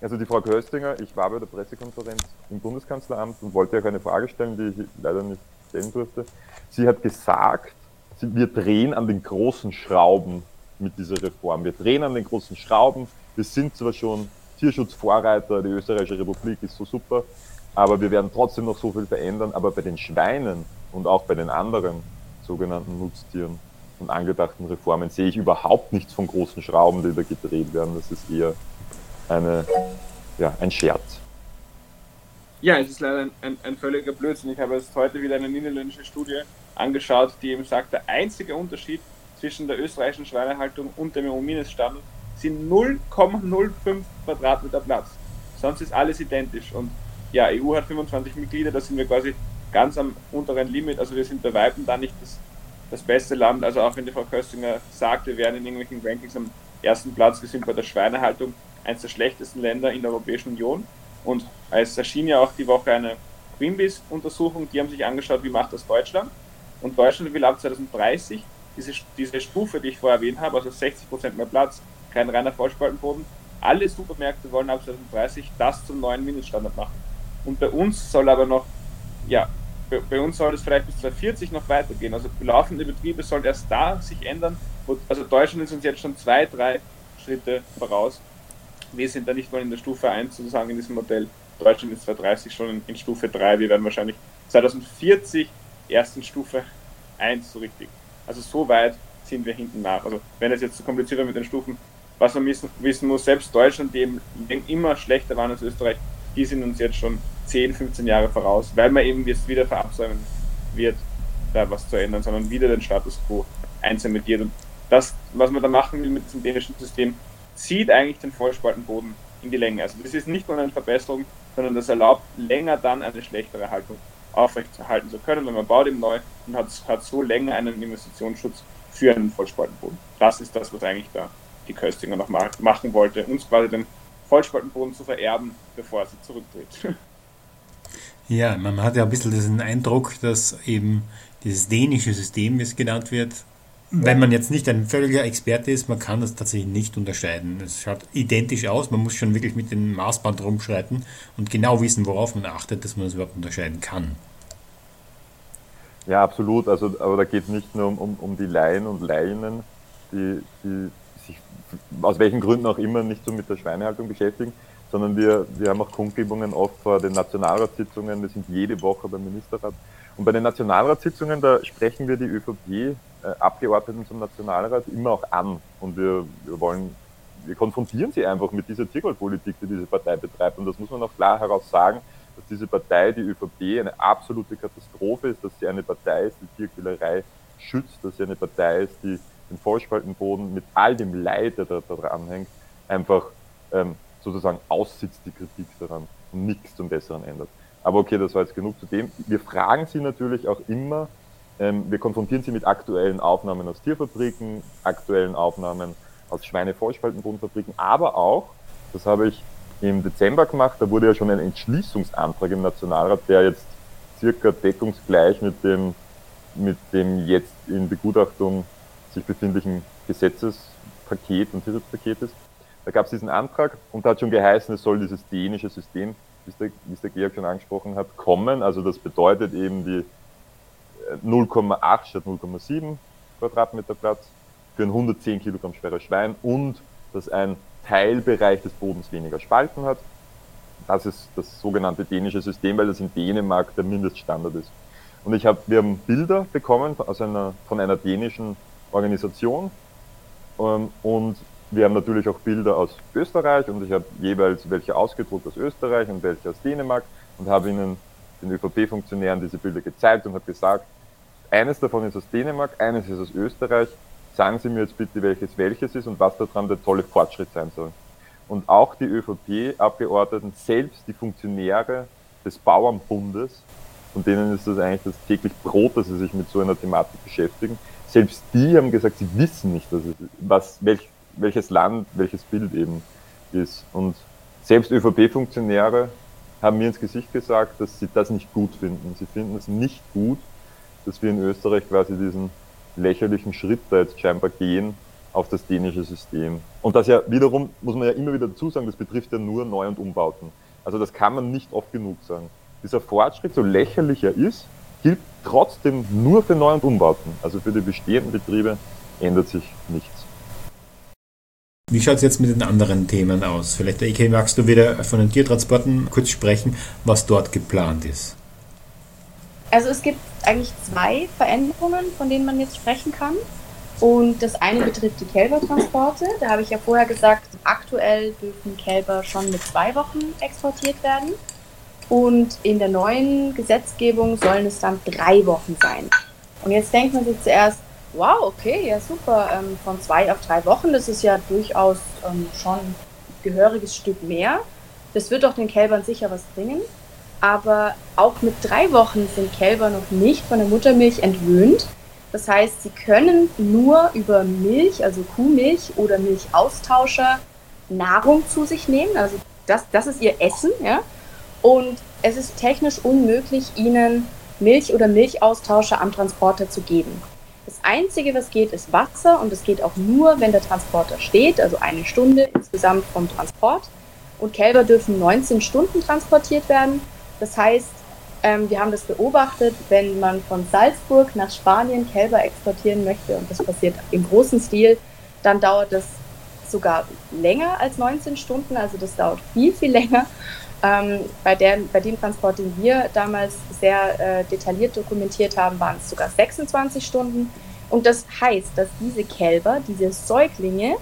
also die Frau Köstinger, ich war bei der Pressekonferenz im Bundeskanzleramt und wollte euch eine Frage stellen, die ich leider nicht stellen durfte. Sie hat gesagt, wir drehen an den großen Schrauben mit dieser Reform. Wir drehen an den großen Schrauben. Wir sind zwar schon Tierschutzvorreiter, die österreichische Republik ist so super, aber wir werden trotzdem noch so viel verändern. Aber bei den Schweinen und auch bei den anderen sogenannten Nutztieren und angedachten Reformen sehe ich überhaupt nichts von großen Schrauben, die da gedreht werden. Das ist eher eine, ja, ein Scherz. Ja, es ist leider ein, ein, ein völliger Blödsinn. Ich habe jetzt heute wieder eine niederländische Studie angeschaut, die eben sagt, der einzige Unterschied zwischen der österreichischen Schweinehaltung und dem EU-Mindeststandard sind 0,05 Quadratmeter Platz. Sonst ist alles identisch. Und ja, EU hat 25 Mitglieder, da sind wir quasi ganz am unteren Limit. Also wir sind bei Weitem da nicht das das beste Land. Also auch wenn die Frau Köstinger sagt, wir wären in irgendwelchen Rankings am ersten Platz, wir sind bei der Schweinehaltung eines der schlechtesten Länder in der Europäischen Union. Und es erschien ja auch die Woche eine Greenpeace-Untersuchung, die haben sich angeschaut, wie macht das Deutschland. Und Deutschland will ab 2030 diese, diese Stufe, die ich vorher erwähnt habe, also 60% mehr Platz, kein reiner Vollspaltenboden, alle Supermärkte wollen ab 2030 das zum neuen Mindeststandard machen. Und bei uns soll aber noch ja, bei uns soll es vielleicht bis 2040 noch weitergehen. Also laufende Betriebe sollen erst da sich ändern. Also Deutschland ist uns jetzt schon zwei, drei Schritte voraus. Wir sind da nicht mal in der Stufe 1 sozusagen in diesem Modell. Deutschland ist 2030 schon in, in Stufe 3. Wir werden wahrscheinlich 2040 erst in Stufe 1 so richtig. Also so weit sind wir hinten nach. Also wenn es jetzt zu kompliziert wird mit den Stufen, was man wissen, wissen muss, selbst Deutschland, die eben immer schlechter waren als Österreich, die sind uns jetzt schon 10, 15 Jahre voraus, weil man eben jetzt wieder verabsäumen wird, da was zu ändern, sondern wieder den Status quo einzementiert. Und das, was man da machen will mit diesem dänischen System, zieht eigentlich den Vollspaltenboden in die Länge. Also das ist nicht nur eine Verbesserung, sondern das erlaubt länger dann eine schlechtere Haltung aufrechtzuerhalten zu können, weil man baut eben neu und hat, hat so länger einen Investitionsschutz für einen Vollspaltenboden. Das ist das, was eigentlich da die Köstinger noch machen wollte, uns quasi den Vollspaltenboden zu vererben, bevor er sie zurücktritt. Ja, man hat ja ein bisschen diesen Eindruck, dass eben dieses dänische System, wie es genannt wird, wenn man jetzt nicht ein völliger Experte ist, man kann das tatsächlich nicht unterscheiden. Es schaut identisch aus, man muss schon wirklich mit dem Maßband rumschreiten und genau wissen, worauf man achtet, dass man das überhaupt unterscheiden kann. Ja, absolut. Also, aber da geht es nicht nur um, um, um die Laien und Laien, die, die sich aus welchen Gründen auch immer nicht so mit der Schweinehaltung beschäftigen, sondern wir, wir haben auch Kundgebungen oft vor den Nationalratssitzungen, wir sind jede Woche beim Ministerrat. Und bei den Nationalratssitzungen, da sprechen wir die ÖVP-Abgeordneten äh, zum Nationalrat immer auch an. Und wir, wir wollen, wir konfrontieren sie einfach mit dieser Tiergoldpolitik, die diese Partei betreibt. Und das muss man auch klar heraus sagen, dass diese Partei, die ÖVP, eine absolute Katastrophe ist, dass sie eine Partei ist, die Tierquälerei schützt, dass sie eine Partei ist, die den Vollspaltenboden mit all dem Leid, der da, da dran hängt, einfach ähm, sozusagen aussitzt die Kritik daran und nichts zum Besseren ändert. Aber okay, das war jetzt genug zu dem. Wir fragen Sie natürlich auch immer, wir konfrontieren Sie mit aktuellen Aufnahmen aus Tierfabriken, aktuellen Aufnahmen aus Schweine-Vollspaltenbodenfabriken, aber auch, das habe ich im Dezember gemacht, da wurde ja schon ein Entschließungsantrag im Nationalrat, der jetzt circa deckungsgleich mit dem, mit dem jetzt in Begutachtung sich befindlichen Gesetzespaket und Tierschutzpaket ist. Da gab es diesen Antrag und da hat schon geheißen, es soll dieses dänische System, wie es der, wie es der Georg schon angesprochen hat, kommen. Also das bedeutet eben die 0,8 äh, statt 0,7 Quadratmeter Platz. für ein 110 Kilogramm schweres Schwein und dass ein Teilbereich des Bodens weniger Spalten hat. Das ist das sogenannte dänische System, weil das in Dänemark der Mindeststandard ist. Und ich hab, wir haben Bilder bekommen aus einer, von einer dänischen Organisation ähm, und wir haben natürlich auch Bilder aus Österreich und ich habe jeweils welche ausgedruckt aus Österreich und welche aus Dänemark und habe ihnen, den ÖVP-Funktionären, diese Bilder gezeigt und habe gesagt, eines davon ist aus Dänemark, eines ist aus Österreich. Sagen Sie mir jetzt bitte, welches welches ist und was daran der tolle Fortschritt sein soll. Und auch die ÖVP-Abgeordneten, selbst die Funktionäre des Bauernbundes, von denen ist das eigentlich das täglich Brot, dass sie sich mit so einer Thematik beschäftigen, selbst die haben gesagt, sie wissen nicht, was welch, welches Land, welches Bild eben ist. Und selbst ÖVP-Funktionäre haben mir ins Gesicht gesagt, dass sie das nicht gut finden. Sie finden es nicht gut, dass wir in Österreich quasi diesen lächerlichen Schritt da jetzt scheinbar gehen auf das dänische System. Und das ja wiederum, muss man ja immer wieder dazu sagen, das betrifft ja nur Neu- und Umbauten. Also das kann man nicht oft genug sagen. Dieser Fortschritt, so lächerlich er ist, gilt trotzdem nur für Neu- und Umbauten. Also für die bestehenden Betriebe ändert sich nichts. Wie schaut es jetzt mit den anderen Themen aus? Vielleicht, Ike, magst du wieder von den Tiertransporten kurz sprechen, was dort geplant ist? Also es gibt eigentlich zwei Veränderungen, von denen man jetzt sprechen kann. Und das eine betrifft die Kälbertransporte. Da habe ich ja vorher gesagt, aktuell dürfen Kälber schon mit zwei Wochen exportiert werden. Und in der neuen Gesetzgebung sollen es dann drei Wochen sein. Und jetzt denkt man sich zuerst, wow, okay, ja super, ähm, von zwei auf drei Wochen, das ist ja durchaus ähm, schon ein gehöriges Stück mehr. Das wird doch den Kälbern sicher was bringen. Aber auch mit drei Wochen sind Kälber noch nicht von der Muttermilch entwöhnt. Das heißt, sie können nur über Milch, also Kuhmilch oder Milchaustauscher, Nahrung zu sich nehmen. Also das, das ist ihr Essen. Ja? Und es ist technisch unmöglich, ihnen Milch oder Milchaustauscher am Transporter zu geben. Das Einzige, was geht, ist Wasser und es geht auch nur, wenn der Transporter steht, also eine Stunde insgesamt vom Transport. Und Kälber dürfen 19 Stunden transportiert werden. Das heißt, ähm, wir haben das beobachtet, wenn man von Salzburg nach Spanien Kälber exportieren möchte, und das passiert im großen Stil, dann dauert das sogar länger als 19 Stunden, also das dauert viel, viel länger. Ähm, bei, der, bei dem Transport, den wir damals sehr äh, detailliert dokumentiert haben, waren es sogar 26 Stunden. Und das heißt, dass diese Kälber, diese Säuglinge,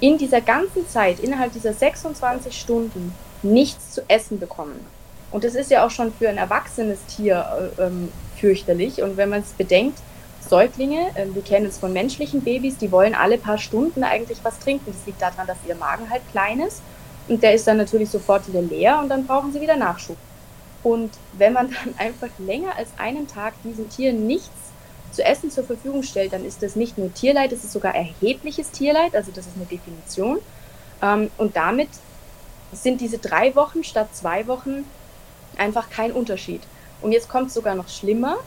in dieser ganzen Zeit, innerhalb dieser 26 Stunden, nichts zu essen bekommen. Und das ist ja auch schon für ein erwachsenes Tier äh, ähm, fürchterlich. Und wenn man es bedenkt, Säuglinge, äh, wir kennen es von menschlichen Babys, die wollen alle paar Stunden eigentlich was trinken. Das liegt daran, dass ihr Magen halt klein ist und der ist dann natürlich sofort wieder leer und dann brauchen sie wieder Nachschub. Und wenn man dann einfach länger als einen Tag diesen Tieren nichts zu essen zur Verfügung stellt, dann ist das nicht nur Tierleid, es ist sogar erhebliches Tierleid, also das ist eine Definition. Ähm, und damit sind diese drei Wochen statt zwei Wochen einfach kein Unterschied. Und jetzt kommt es sogar noch schlimmer.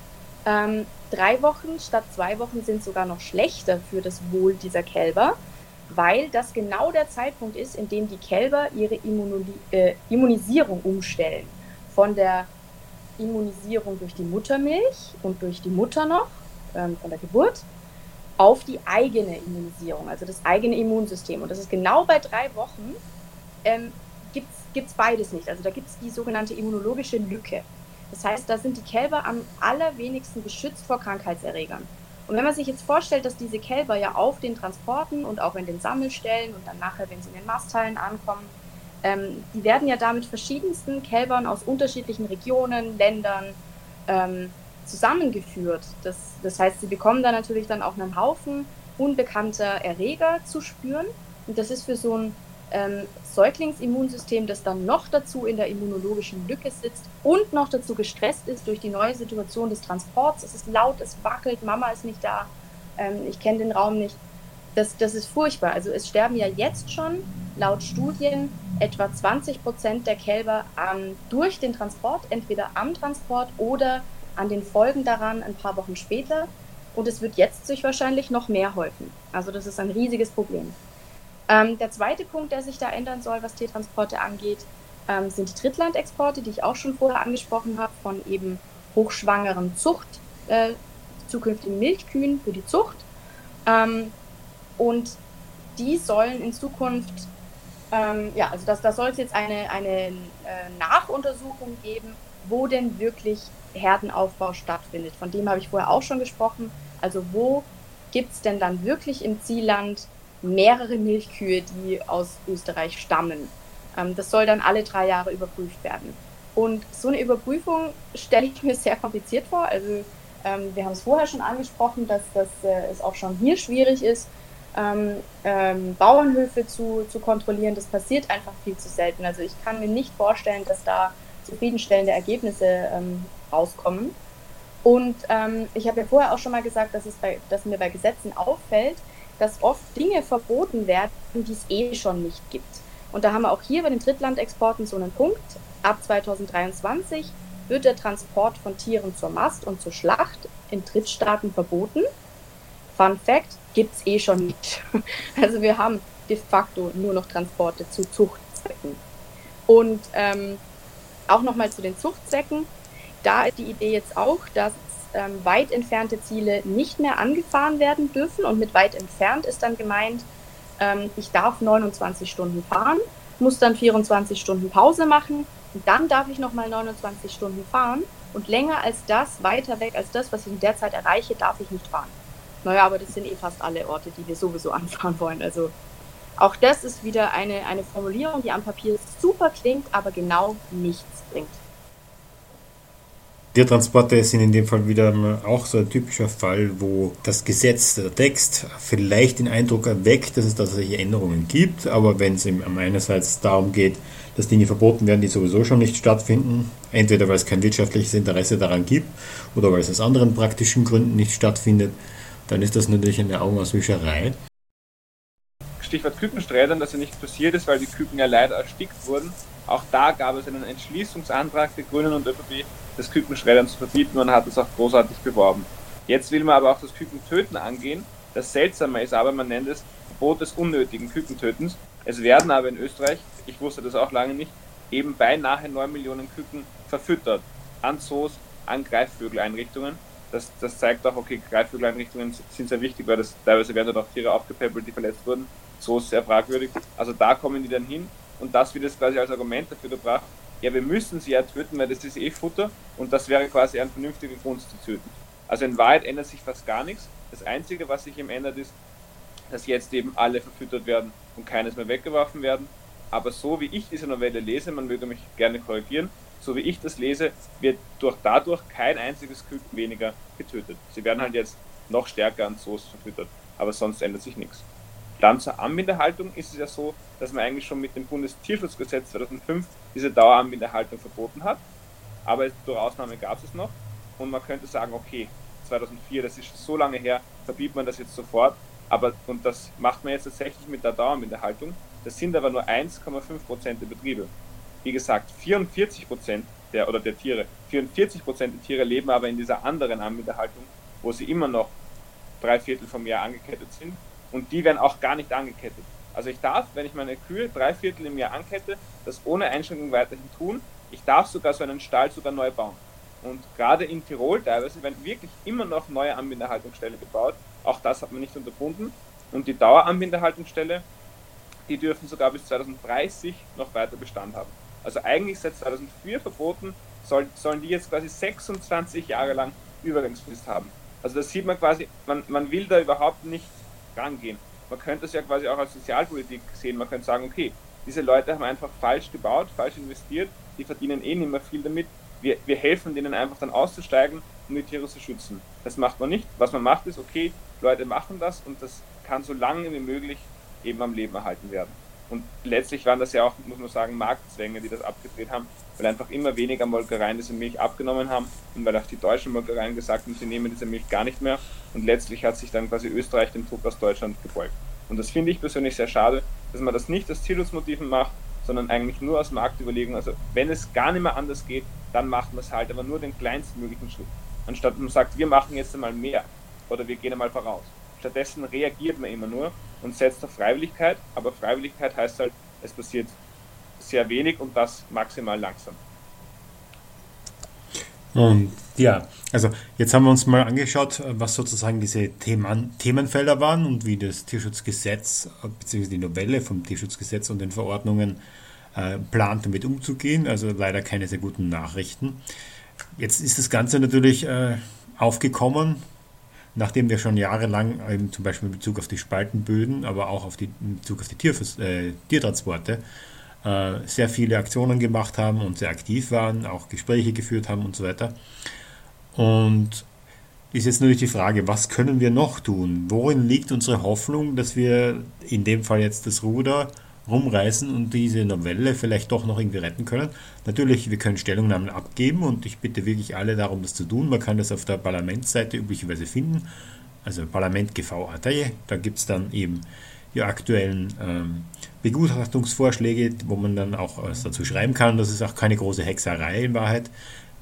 Ähm, drei Wochen statt zwei Wochen sind sogar noch schlechter für das Wohl dieser Kälber, weil das genau der Zeitpunkt ist, in dem die Kälber ihre Immunoli äh, Immunisierung umstellen. Von der Immunisierung durch die Muttermilch und durch die Mutter noch, ähm, von der Geburt, auf die eigene Immunisierung, also das eigene Immunsystem. Und das ist genau bei drei Wochen, ähm, gibt es beides nicht. Also da gibt es die sogenannte immunologische Lücke. Das heißt, da sind die Kälber am allerwenigsten geschützt vor Krankheitserregern. Und wenn man sich jetzt vorstellt, dass diese Kälber ja auf den Transporten und auch in den Sammelstellen und dann nachher, wenn sie in den Masthallen ankommen, ähm, die werden ja da mit verschiedensten Kälbern aus unterschiedlichen Regionen, Ländern ähm, zusammengeführt. Das, das heißt, sie bekommen da natürlich dann auch einen Haufen unbekannter Erreger zu spüren. Und das ist für so ein ähm, Säuglingsimmunsystem, das dann noch dazu in der immunologischen Lücke sitzt und noch dazu gestresst ist durch die neue Situation des Transports. Es ist laut, es wackelt, Mama ist nicht da, ähm, ich kenne den Raum nicht. Das, das ist furchtbar. Also es sterben ja jetzt schon laut Studien etwa 20 Prozent der Kälber ähm, durch den Transport, entweder am Transport oder an den Folgen daran ein paar Wochen später. Und es wird jetzt sich wahrscheinlich noch mehr häufen. Also das ist ein riesiges Problem. Ähm, der zweite Punkt, der sich da ändern soll, was Tiertransporte angeht, ähm, sind die Drittlandexporte, die ich auch schon vorher angesprochen habe, von eben hochschwangeren Zucht, äh, zukünftigen Milchkühen für die Zucht. Ähm, Und die sollen in Zukunft, ähm, ja, also da soll es jetzt eine, eine äh, Nachuntersuchung geben, wo denn wirklich Herdenaufbau stattfindet. Von dem habe ich vorher auch schon gesprochen. Also wo gibt es denn dann wirklich im Zielland mehrere Milchkühe, die aus Österreich stammen? Ähm, das soll dann alle drei Jahre überprüft werden. Und so eine Überprüfung stelle ich mir sehr kompliziert vor. Also ähm, wir haben es vorher schon angesprochen, dass das äh, es auch schon hier schwierig ist, ähm, ähm, Bauernhöfe zu, zu kontrollieren. Das passiert einfach viel zu selten. Also ich kann mir nicht vorstellen, dass da zufriedenstellende Ergebnisse ähm, rauskommen. Und ähm, ich habe ja vorher auch schon mal gesagt, dass, es bei, dass mir bei Gesetzen auffällt, dass oft Dinge verboten werden, die es eh schon nicht gibt. Und da haben wir auch hier bei den Drittlandexporten so einen Punkt. Ab 2023 wird der Transport von Tieren zur Mast und zur Schlacht in Drittstaaten verboten. Fun Fact, gibt es eh schon nicht. Also wir haben de facto nur noch Transporte zu Zuchtzwecken. Und ähm, auch nochmal zu den Zuchtzwecken. Da ist die Idee jetzt auch, dass ähm, weit entfernte Ziele nicht mehr angefahren werden dürfen. Und mit weit entfernt ist dann gemeint, ähm, ich darf 29 Stunden fahren, muss dann 24 Stunden Pause machen und dann darf ich nochmal 29 Stunden fahren. Und länger als das, weiter weg als das, was ich in der Zeit erreiche, darf ich nicht fahren. Naja, aber das sind eh fast alle Orte, die wir sowieso anfahren wollen. Also auch das ist wieder eine, eine Formulierung, die am Papier super klingt, aber genau nichts bringt. Tiertransporte sind in dem Fall wieder auch so ein typischer Fall, wo das Gesetz, der Text vielleicht den Eindruck erweckt, dass es tatsächlich Änderungen gibt, aber wenn es einerseits darum geht, dass Dinge verboten werden, die sowieso schon nicht stattfinden, entweder weil es kein wirtschaftliches Interesse daran gibt oder weil es aus anderen praktischen Gründen nicht stattfindet, dann ist das natürlich eine Augenauswischerei. Stichwort Kükensträdern, dass ja nicht passiert ist, weil die Küken ja leider erstickt wurden. Auch da gab es einen Entschließungsantrag der Grünen und ÖVP, das Kükenschreddern zu verbieten und hat es auch großartig beworben. Jetzt will man aber auch das Kükentöten angehen. Das Seltsame ist aber, man nennt es Verbot des unnötigen Kükentötens. Es werden aber in Österreich, ich wusste das auch lange nicht, eben beinahe 9 Millionen Küken verfüttert. An Zoos, an Greifvögeleinrichtungen. Das, das zeigt auch, okay, Greifvögeleinrichtungen sind sehr wichtig, weil das teilweise werden dort auch Tiere aufgepäppelt, die verletzt wurden. Zoos sehr fragwürdig. Also da kommen die dann hin und das wird jetzt quasi als Argument dafür gebracht, ja, wir müssen sie ja töten, weil das ist eh Futter und das wäre quasi ein vernünftiger Grund zu töten. Also in Wahrheit ändert sich fast gar nichts. Das Einzige, was sich eben ändert, ist, dass jetzt eben alle verfüttert werden und keines mehr weggeworfen werden. Aber so wie ich diese Novelle lese, man möge mich gerne korrigieren, so wie ich das lese, wird durch dadurch kein einziges Küken weniger getötet. Sie werden halt jetzt noch stärker an Zoos verfüttert, aber sonst ändert sich nichts. Dann zur Anbindehaltung ist es ja so, dass man eigentlich schon mit dem Bundestierschutzgesetz 2005 diese Daueranbindehaltung verboten hat. Aber durch Ausnahme gab es es noch. Und man könnte sagen, okay, 2004, das ist so lange her, verbietet man das jetzt sofort. Aber, und das macht man jetzt tatsächlich mit der Daueranbindehaltung. Das sind aber nur 1,5% der Betriebe. Wie gesagt, 44% der, oder der Tiere, 44% der Tiere leben aber in dieser anderen Anbindehaltung, wo sie immer noch drei Viertel vom Jahr angekettet sind. Und die werden auch gar nicht angekettet. Also ich darf, wenn ich meine Kühe drei Viertel im Jahr ankette, das ohne Einschränkung weiterhin tun. Ich darf sogar so einen Stall sogar neu bauen. Und gerade in Tirol teilweise werden wirklich immer noch neue Anbindehaltungsstellen gebaut. Auch das hat man nicht unterbunden. Und die Daueranbindehaltungsstelle, die dürfen sogar bis 2030 noch weiter Bestand haben. Also eigentlich seit 2004 verboten, soll, sollen die jetzt quasi 26 Jahre lang Übergangsfrist haben. Also das sieht man quasi, man, man will da überhaupt nicht rangehen man könnte es ja quasi auch als Sozialpolitik sehen. Man könnte sagen, okay, diese Leute haben einfach falsch gebaut, falsch investiert, die verdienen eh nicht mehr viel damit. Wir, wir helfen denen einfach dann auszusteigen, um die Tiere zu schützen. Das macht man nicht. Was man macht ist, okay, Leute machen das und das kann so lange wie möglich eben am Leben erhalten werden. Und letztlich waren das ja auch, muss man sagen, Marktzwänge, die das abgedreht haben, weil einfach immer weniger Molkereien diese Milch abgenommen haben und weil auch die deutschen Molkereien gesagt haben, sie nehmen diese Milch gar nicht mehr. Und letztlich hat sich dann quasi Österreich dem Druck aus Deutschland gebeugt. Und das finde ich persönlich sehr schade, dass man das nicht aus Tierschutzmotiven macht, sondern eigentlich nur aus Marktüberlegungen. Also wenn es gar nicht mehr anders geht, dann macht man es halt, aber nur den kleinstmöglichen Schritt. Anstatt man sagt, wir machen jetzt einmal mehr oder wir gehen einmal voraus. Stattdessen reagiert man immer nur und setzt auf Freiwilligkeit, aber Freiwilligkeit heißt halt, es passiert sehr wenig und das maximal langsam. Und ja, also jetzt haben wir uns mal angeschaut, was sozusagen diese Themen, Themenfelder waren und wie das Tierschutzgesetz bzw. die Novelle vom Tierschutzgesetz und den Verordnungen äh, plant, damit umzugehen. Also leider keine sehr guten Nachrichten. Jetzt ist das Ganze natürlich äh, aufgekommen, nachdem wir schon jahrelang eben zum Beispiel in Bezug auf die Spaltenböden, aber auch auf die, in Bezug auf die Tiervers äh, Tiertransporte äh, sehr viele Aktionen gemacht haben und sehr aktiv waren, auch Gespräche geführt haben und so weiter. Und ist jetzt natürlich die Frage, was können wir noch tun? Worin liegt unsere Hoffnung, dass wir in dem Fall jetzt das Ruder rumreißen und diese Novelle vielleicht doch noch irgendwie retten können. Natürlich, wir können Stellungnahmen abgeben und ich bitte wirklich alle darum, das zu tun. Man kann das auf der Parlamentsseite üblicherweise finden, also parlament.gv.at. Da gibt es dann eben die aktuellen ähm, Begutachtungsvorschläge, wo man dann auch was dazu schreiben kann. Das ist auch keine große Hexerei in Wahrheit.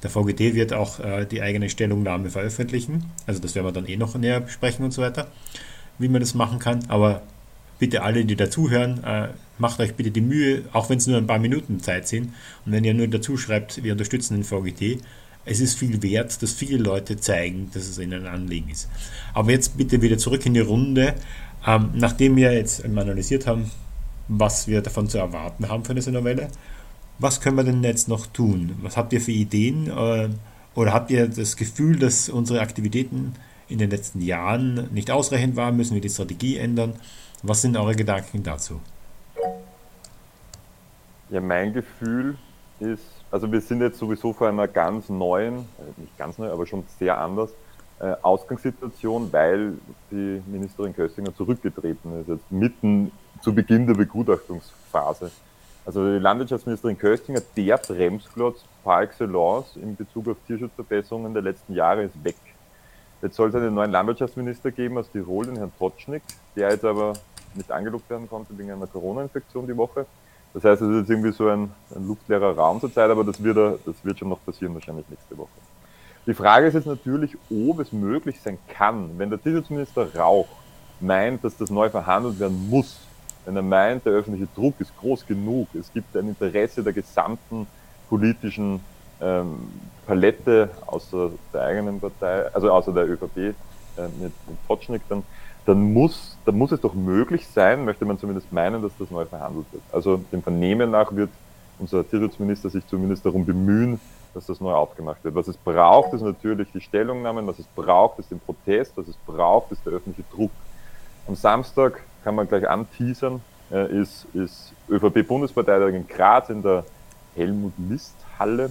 Der VGT wird auch äh, die eigene Stellungnahme veröffentlichen. Also das werden wir dann eh noch näher besprechen und so weiter, wie man das machen kann. Aber bitte alle, die dazuhören, äh, macht euch bitte die Mühe, auch wenn es nur ein paar Minuten Zeit sind. Und wenn ihr nur dazu schreibt, wir unterstützen den VGT, es ist viel wert, dass viele Leute zeigen, dass es ihnen ein Anliegen ist. Aber jetzt bitte wieder zurück in die Runde. Ähm, nachdem wir jetzt analysiert haben, was wir davon zu erwarten haben für diese Novelle, was können wir denn jetzt noch tun? Was habt ihr für Ideen? Äh, oder habt ihr das Gefühl, dass unsere Aktivitäten in den letzten Jahren nicht ausreichend waren? Müssen wir die Strategie ändern? Was sind eure Gedanken dazu? Ja, mein Gefühl ist, also wir sind jetzt sowieso vor einer ganz neuen, äh, nicht ganz neu, aber schon sehr anders Ausgangssituation, weil die Ministerin Köstinger zurückgetreten ist, jetzt mitten zu Beginn der Begutachtungsphase. Also die Landwirtschaftsministerin Köstinger, der Bremsklotz par excellence in Bezug auf Tierschutzverbesserungen der letzten Jahre ist weg. Jetzt soll es einen neuen Landwirtschaftsminister geben aus Tirol, den Herrn Totschnig, der jetzt aber nicht angelobt werden konnte wegen einer Corona-Infektion die Woche. Das heißt, es ist jetzt irgendwie so ein, ein luftleerer Raum zurzeit, aber das wird, das wird schon noch passieren, wahrscheinlich nächste Woche. Die Frage ist jetzt natürlich, ob es möglich sein kann, wenn der Tierschutzminister Rauch meint, dass das neu verhandelt werden muss, wenn er meint, der öffentliche Druck ist groß genug, es gibt ein Interesse der gesamten politischen ähm, Palette außer der eigenen Partei, also außer der ÖVP äh, mit, mit Potschnik, dann, dann, muss, dann muss es doch möglich sein, möchte man zumindest meinen, dass das neu verhandelt wird. Also dem Vernehmen nach wird unser Tierschutzminister sich zumindest darum bemühen, dass das neu aufgemacht wird. Was es braucht, ist natürlich die Stellungnahmen, was es braucht, ist den Protest, was es braucht, ist der öffentliche Druck. Am Samstag kann man gleich anteasern, äh, ist, ist ÖVP-Bundesparteitag in Graz in der Helmut-List-Halle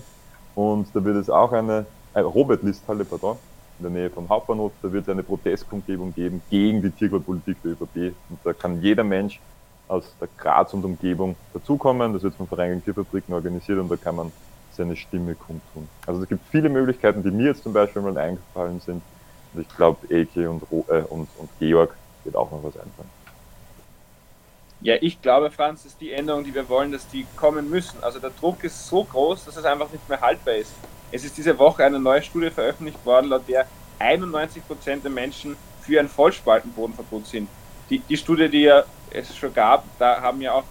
und da wird es auch eine, äh, Robert-List-Halle, pardon, in der Nähe vom Hauptbahnhof, da wird es eine Protestkundgebung geben gegen die Tierquotenpolitik der ÖVP und da kann jeder Mensch aus der Graz und Umgebung dazukommen. Das wird vom Verein gegen Tierfabriken organisiert und da kann man seine Stimme kundtun. Also es gibt viele Möglichkeiten, die mir jetzt zum Beispiel mal eingefallen sind. Und ich glaube, Elke und, äh, und, und Georg wird auch noch was einfallen. Ja, ich glaube, Franz, dass die Änderungen, die wir wollen, dass die kommen müssen. Also der Druck ist so groß, dass es einfach nicht mehr haltbar ist. Es ist diese Woche eine neue Studie veröffentlicht worden, laut der 91 Prozent der Menschen für ein Vollspaltenbodenverbot sind. Die, die Studie, die ja es schon gab, da haben ja auch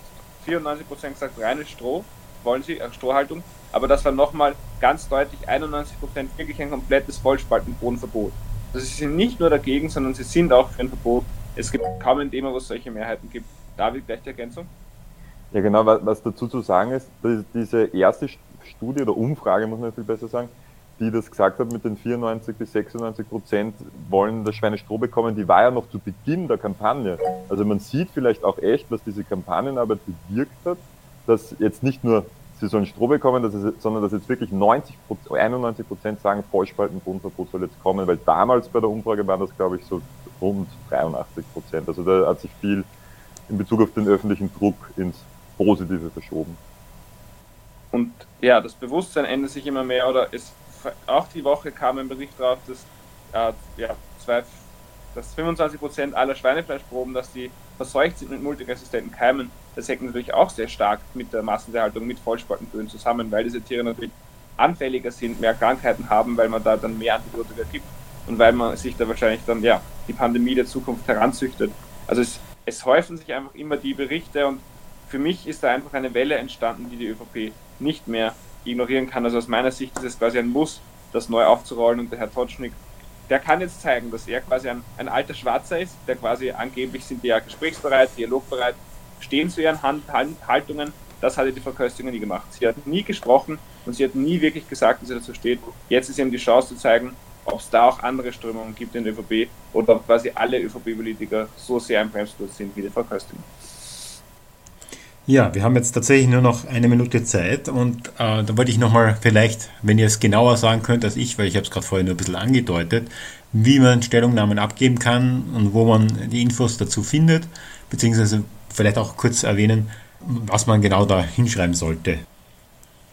94 Prozent gesagt, reines Stroh wollen sie, äh, Strohhaltung. Aber das war nochmal ganz deutlich 91 Prozent wirklich ein komplettes Vollspaltenbodenverbot. Also sie sind nicht nur dagegen, sondern sie sind auch für ein Verbot. Es gibt kaum ein Thema, wo es solche Mehrheiten gibt. David, gleich die Ergänzung? Ja, genau, was dazu zu sagen ist, diese erste Studie oder Umfrage, muss man viel besser sagen, die das gesagt hat mit den 94 bis 96 Prozent wollen das Schweinestroh bekommen, die war ja noch zu Beginn der Kampagne. Also man sieht vielleicht auch echt, was diese Kampagnenarbeit bewirkt hat, dass jetzt nicht nur sie sollen Stroh bekommen, dass es, sondern dass jetzt wirklich 90 91 Prozent sagen, Vollspaltenbodenverbot soll jetzt kommen, weil damals bei der Umfrage waren das, glaube ich, so rund 83 Prozent. Also da hat sich viel in Bezug auf den öffentlichen Druck ins Positive verschoben. Und ja, das Bewusstsein ändert sich immer mehr oder es, auch die Woche kam ein Bericht drauf, dass, äh, ja, zwei, dass 25 Prozent aller Schweinefleischproben, dass die verseucht sind mit multiresistenten Keimen. Das hängt natürlich auch sehr stark mit der Massentierhaltung, mit Vollspaltenböden zusammen, weil diese Tiere natürlich anfälliger sind, mehr Krankheiten haben, weil man da dann mehr Antibiotika gibt und weil man sich da wahrscheinlich dann ja die Pandemie der Zukunft heranzüchtet. Also es es häufen sich einfach immer die Berichte und für mich ist da einfach eine Welle entstanden, die die ÖVP nicht mehr ignorieren kann. Also aus meiner Sicht ist es quasi ein Muss, das neu aufzurollen und der Herr Totschnig, der kann jetzt zeigen, dass er quasi ein, ein alter Schwarzer ist, der quasi angeblich sind die ja gesprächsbereit, dialogbereit, stehen zu ihren Hand, Haltungen. Das hatte die Frau Köstinger nie gemacht. Sie hat nie gesprochen und sie hat nie wirklich gesagt, dass sie dazu steht. Jetzt ist eben die Chance zu zeigen, ob es da auch andere Strömungen gibt in der ÖVP oder ob quasi alle ÖVP-Politiker so sehr im Bremsklotz sind wie die Frau Köstinger. Ja, wir haben jetzt tatsächlich nur noch eine Minute Zeit und äh, da wollte ich nochmal vielleicht, wenn ihr es genauer sagen könnt als ich, weil ich habe es gerade vorher nur ein bisschen angedeutet, wie man Stellungnahmen abgeben kann und wo man die Infos dazu findet, beziehungsweise vielleicht auch kurz erwähnen, was man genau da hinschreiben sollte.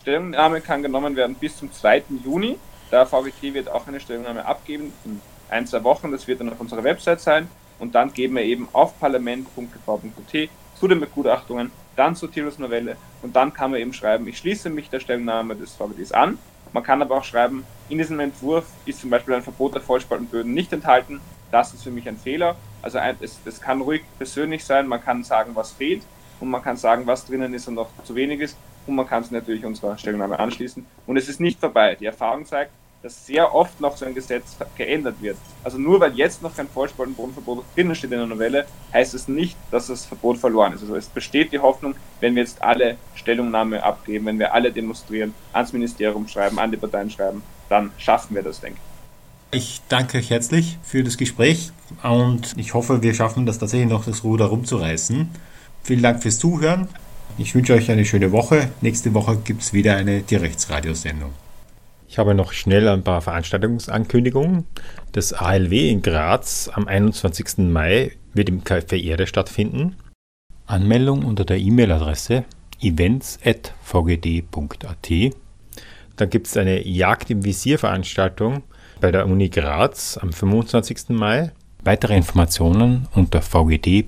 Stellungnahme kann genommen werden bis zum 2. Juni. Der VGT wird auch eine Stellungnahme abgeben in ein, zwei Wochen. Das wird dann auf unserer Website sein. Und dann geben wir eben auf parlament.tv.at zu den Begutachtungen, dann zur Tierlos-Novelle und dann kann man eben schreiben, ich schließe mich der Stellungnahme des VGTs an. Man kann aber auch schreiben, in diesem Entwurf ist zum Beispiel ein Verbot der Vollspaltenböden nicht enthalten. Das ist für mich ein Fehler. Also es, es kann ruhig persönlich sein, man kann sagen, was fehlt und man kann sagen, was drinnen ist und noch zu wenig ist und man kann es natürlich unserer Stellungnahme anschließen. Und es ist nicht vorbei. Die Erfahrung zeigt, dass sehr oft noch so ein Gesetz geändert wird. Also nur weil jetzt noch kein Vollspaltenbodenverbot drinnen steht in der Novelle, heißt es nicht, dass das Verbot verloren ist. Also es besteht die Hoffnung, wenn wir jetzt alle Stellungnahme abgeben, wenn wir alle demonstrieren, ans Ministerium schreiben, an die Parteien schreiben, dann schaffen wir das, denke ich. Ich danke euch herzlich für das Gespräch und ich hoffe, wir schaffen das tatsächlich noch, das Ruder rumzureißen. Vielen Dank fürs Zuhören. Ich wünsche euch eine schöne Woche. Nächste Woche gibt es wieder eine Direktsradiosendung. Ich habe noch schnell ein paar Veranstaltungsankündigungen. Das ALW in Graz am 21. Mai wird im Café Erde stattfinden. Anmeldung unter der E-Mail-Adresse events.vgd.at. Dann gibt es eine Jagd im Visier-Veranstaltung bei der Uni Graz am 25. Mai. Weitere Informationen unter vgd.at-alw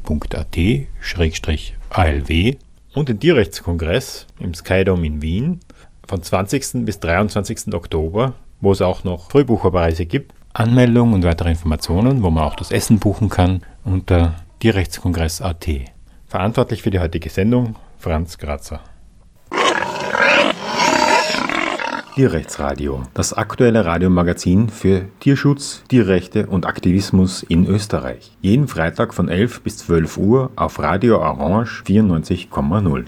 und den Tierrechtskongress im Skydome in Wien von 20. bis 23. Oktober, wo es auch noch Frühbucherpreise gibt. Anmeldung und weitere Informationen, wo man auch das Essen buchen kann, unter Tierrechtskongress.at. Verantwortlich für die heutige Sendung Franz Grazer. Tierrechtsradio, das aktuelle Radiomagazin für Tierschutz, Tierrechte und Aktivismus in Österreich. Jeden Freitag von 11 bis 12 Uhr auf Radio Orange 94,0.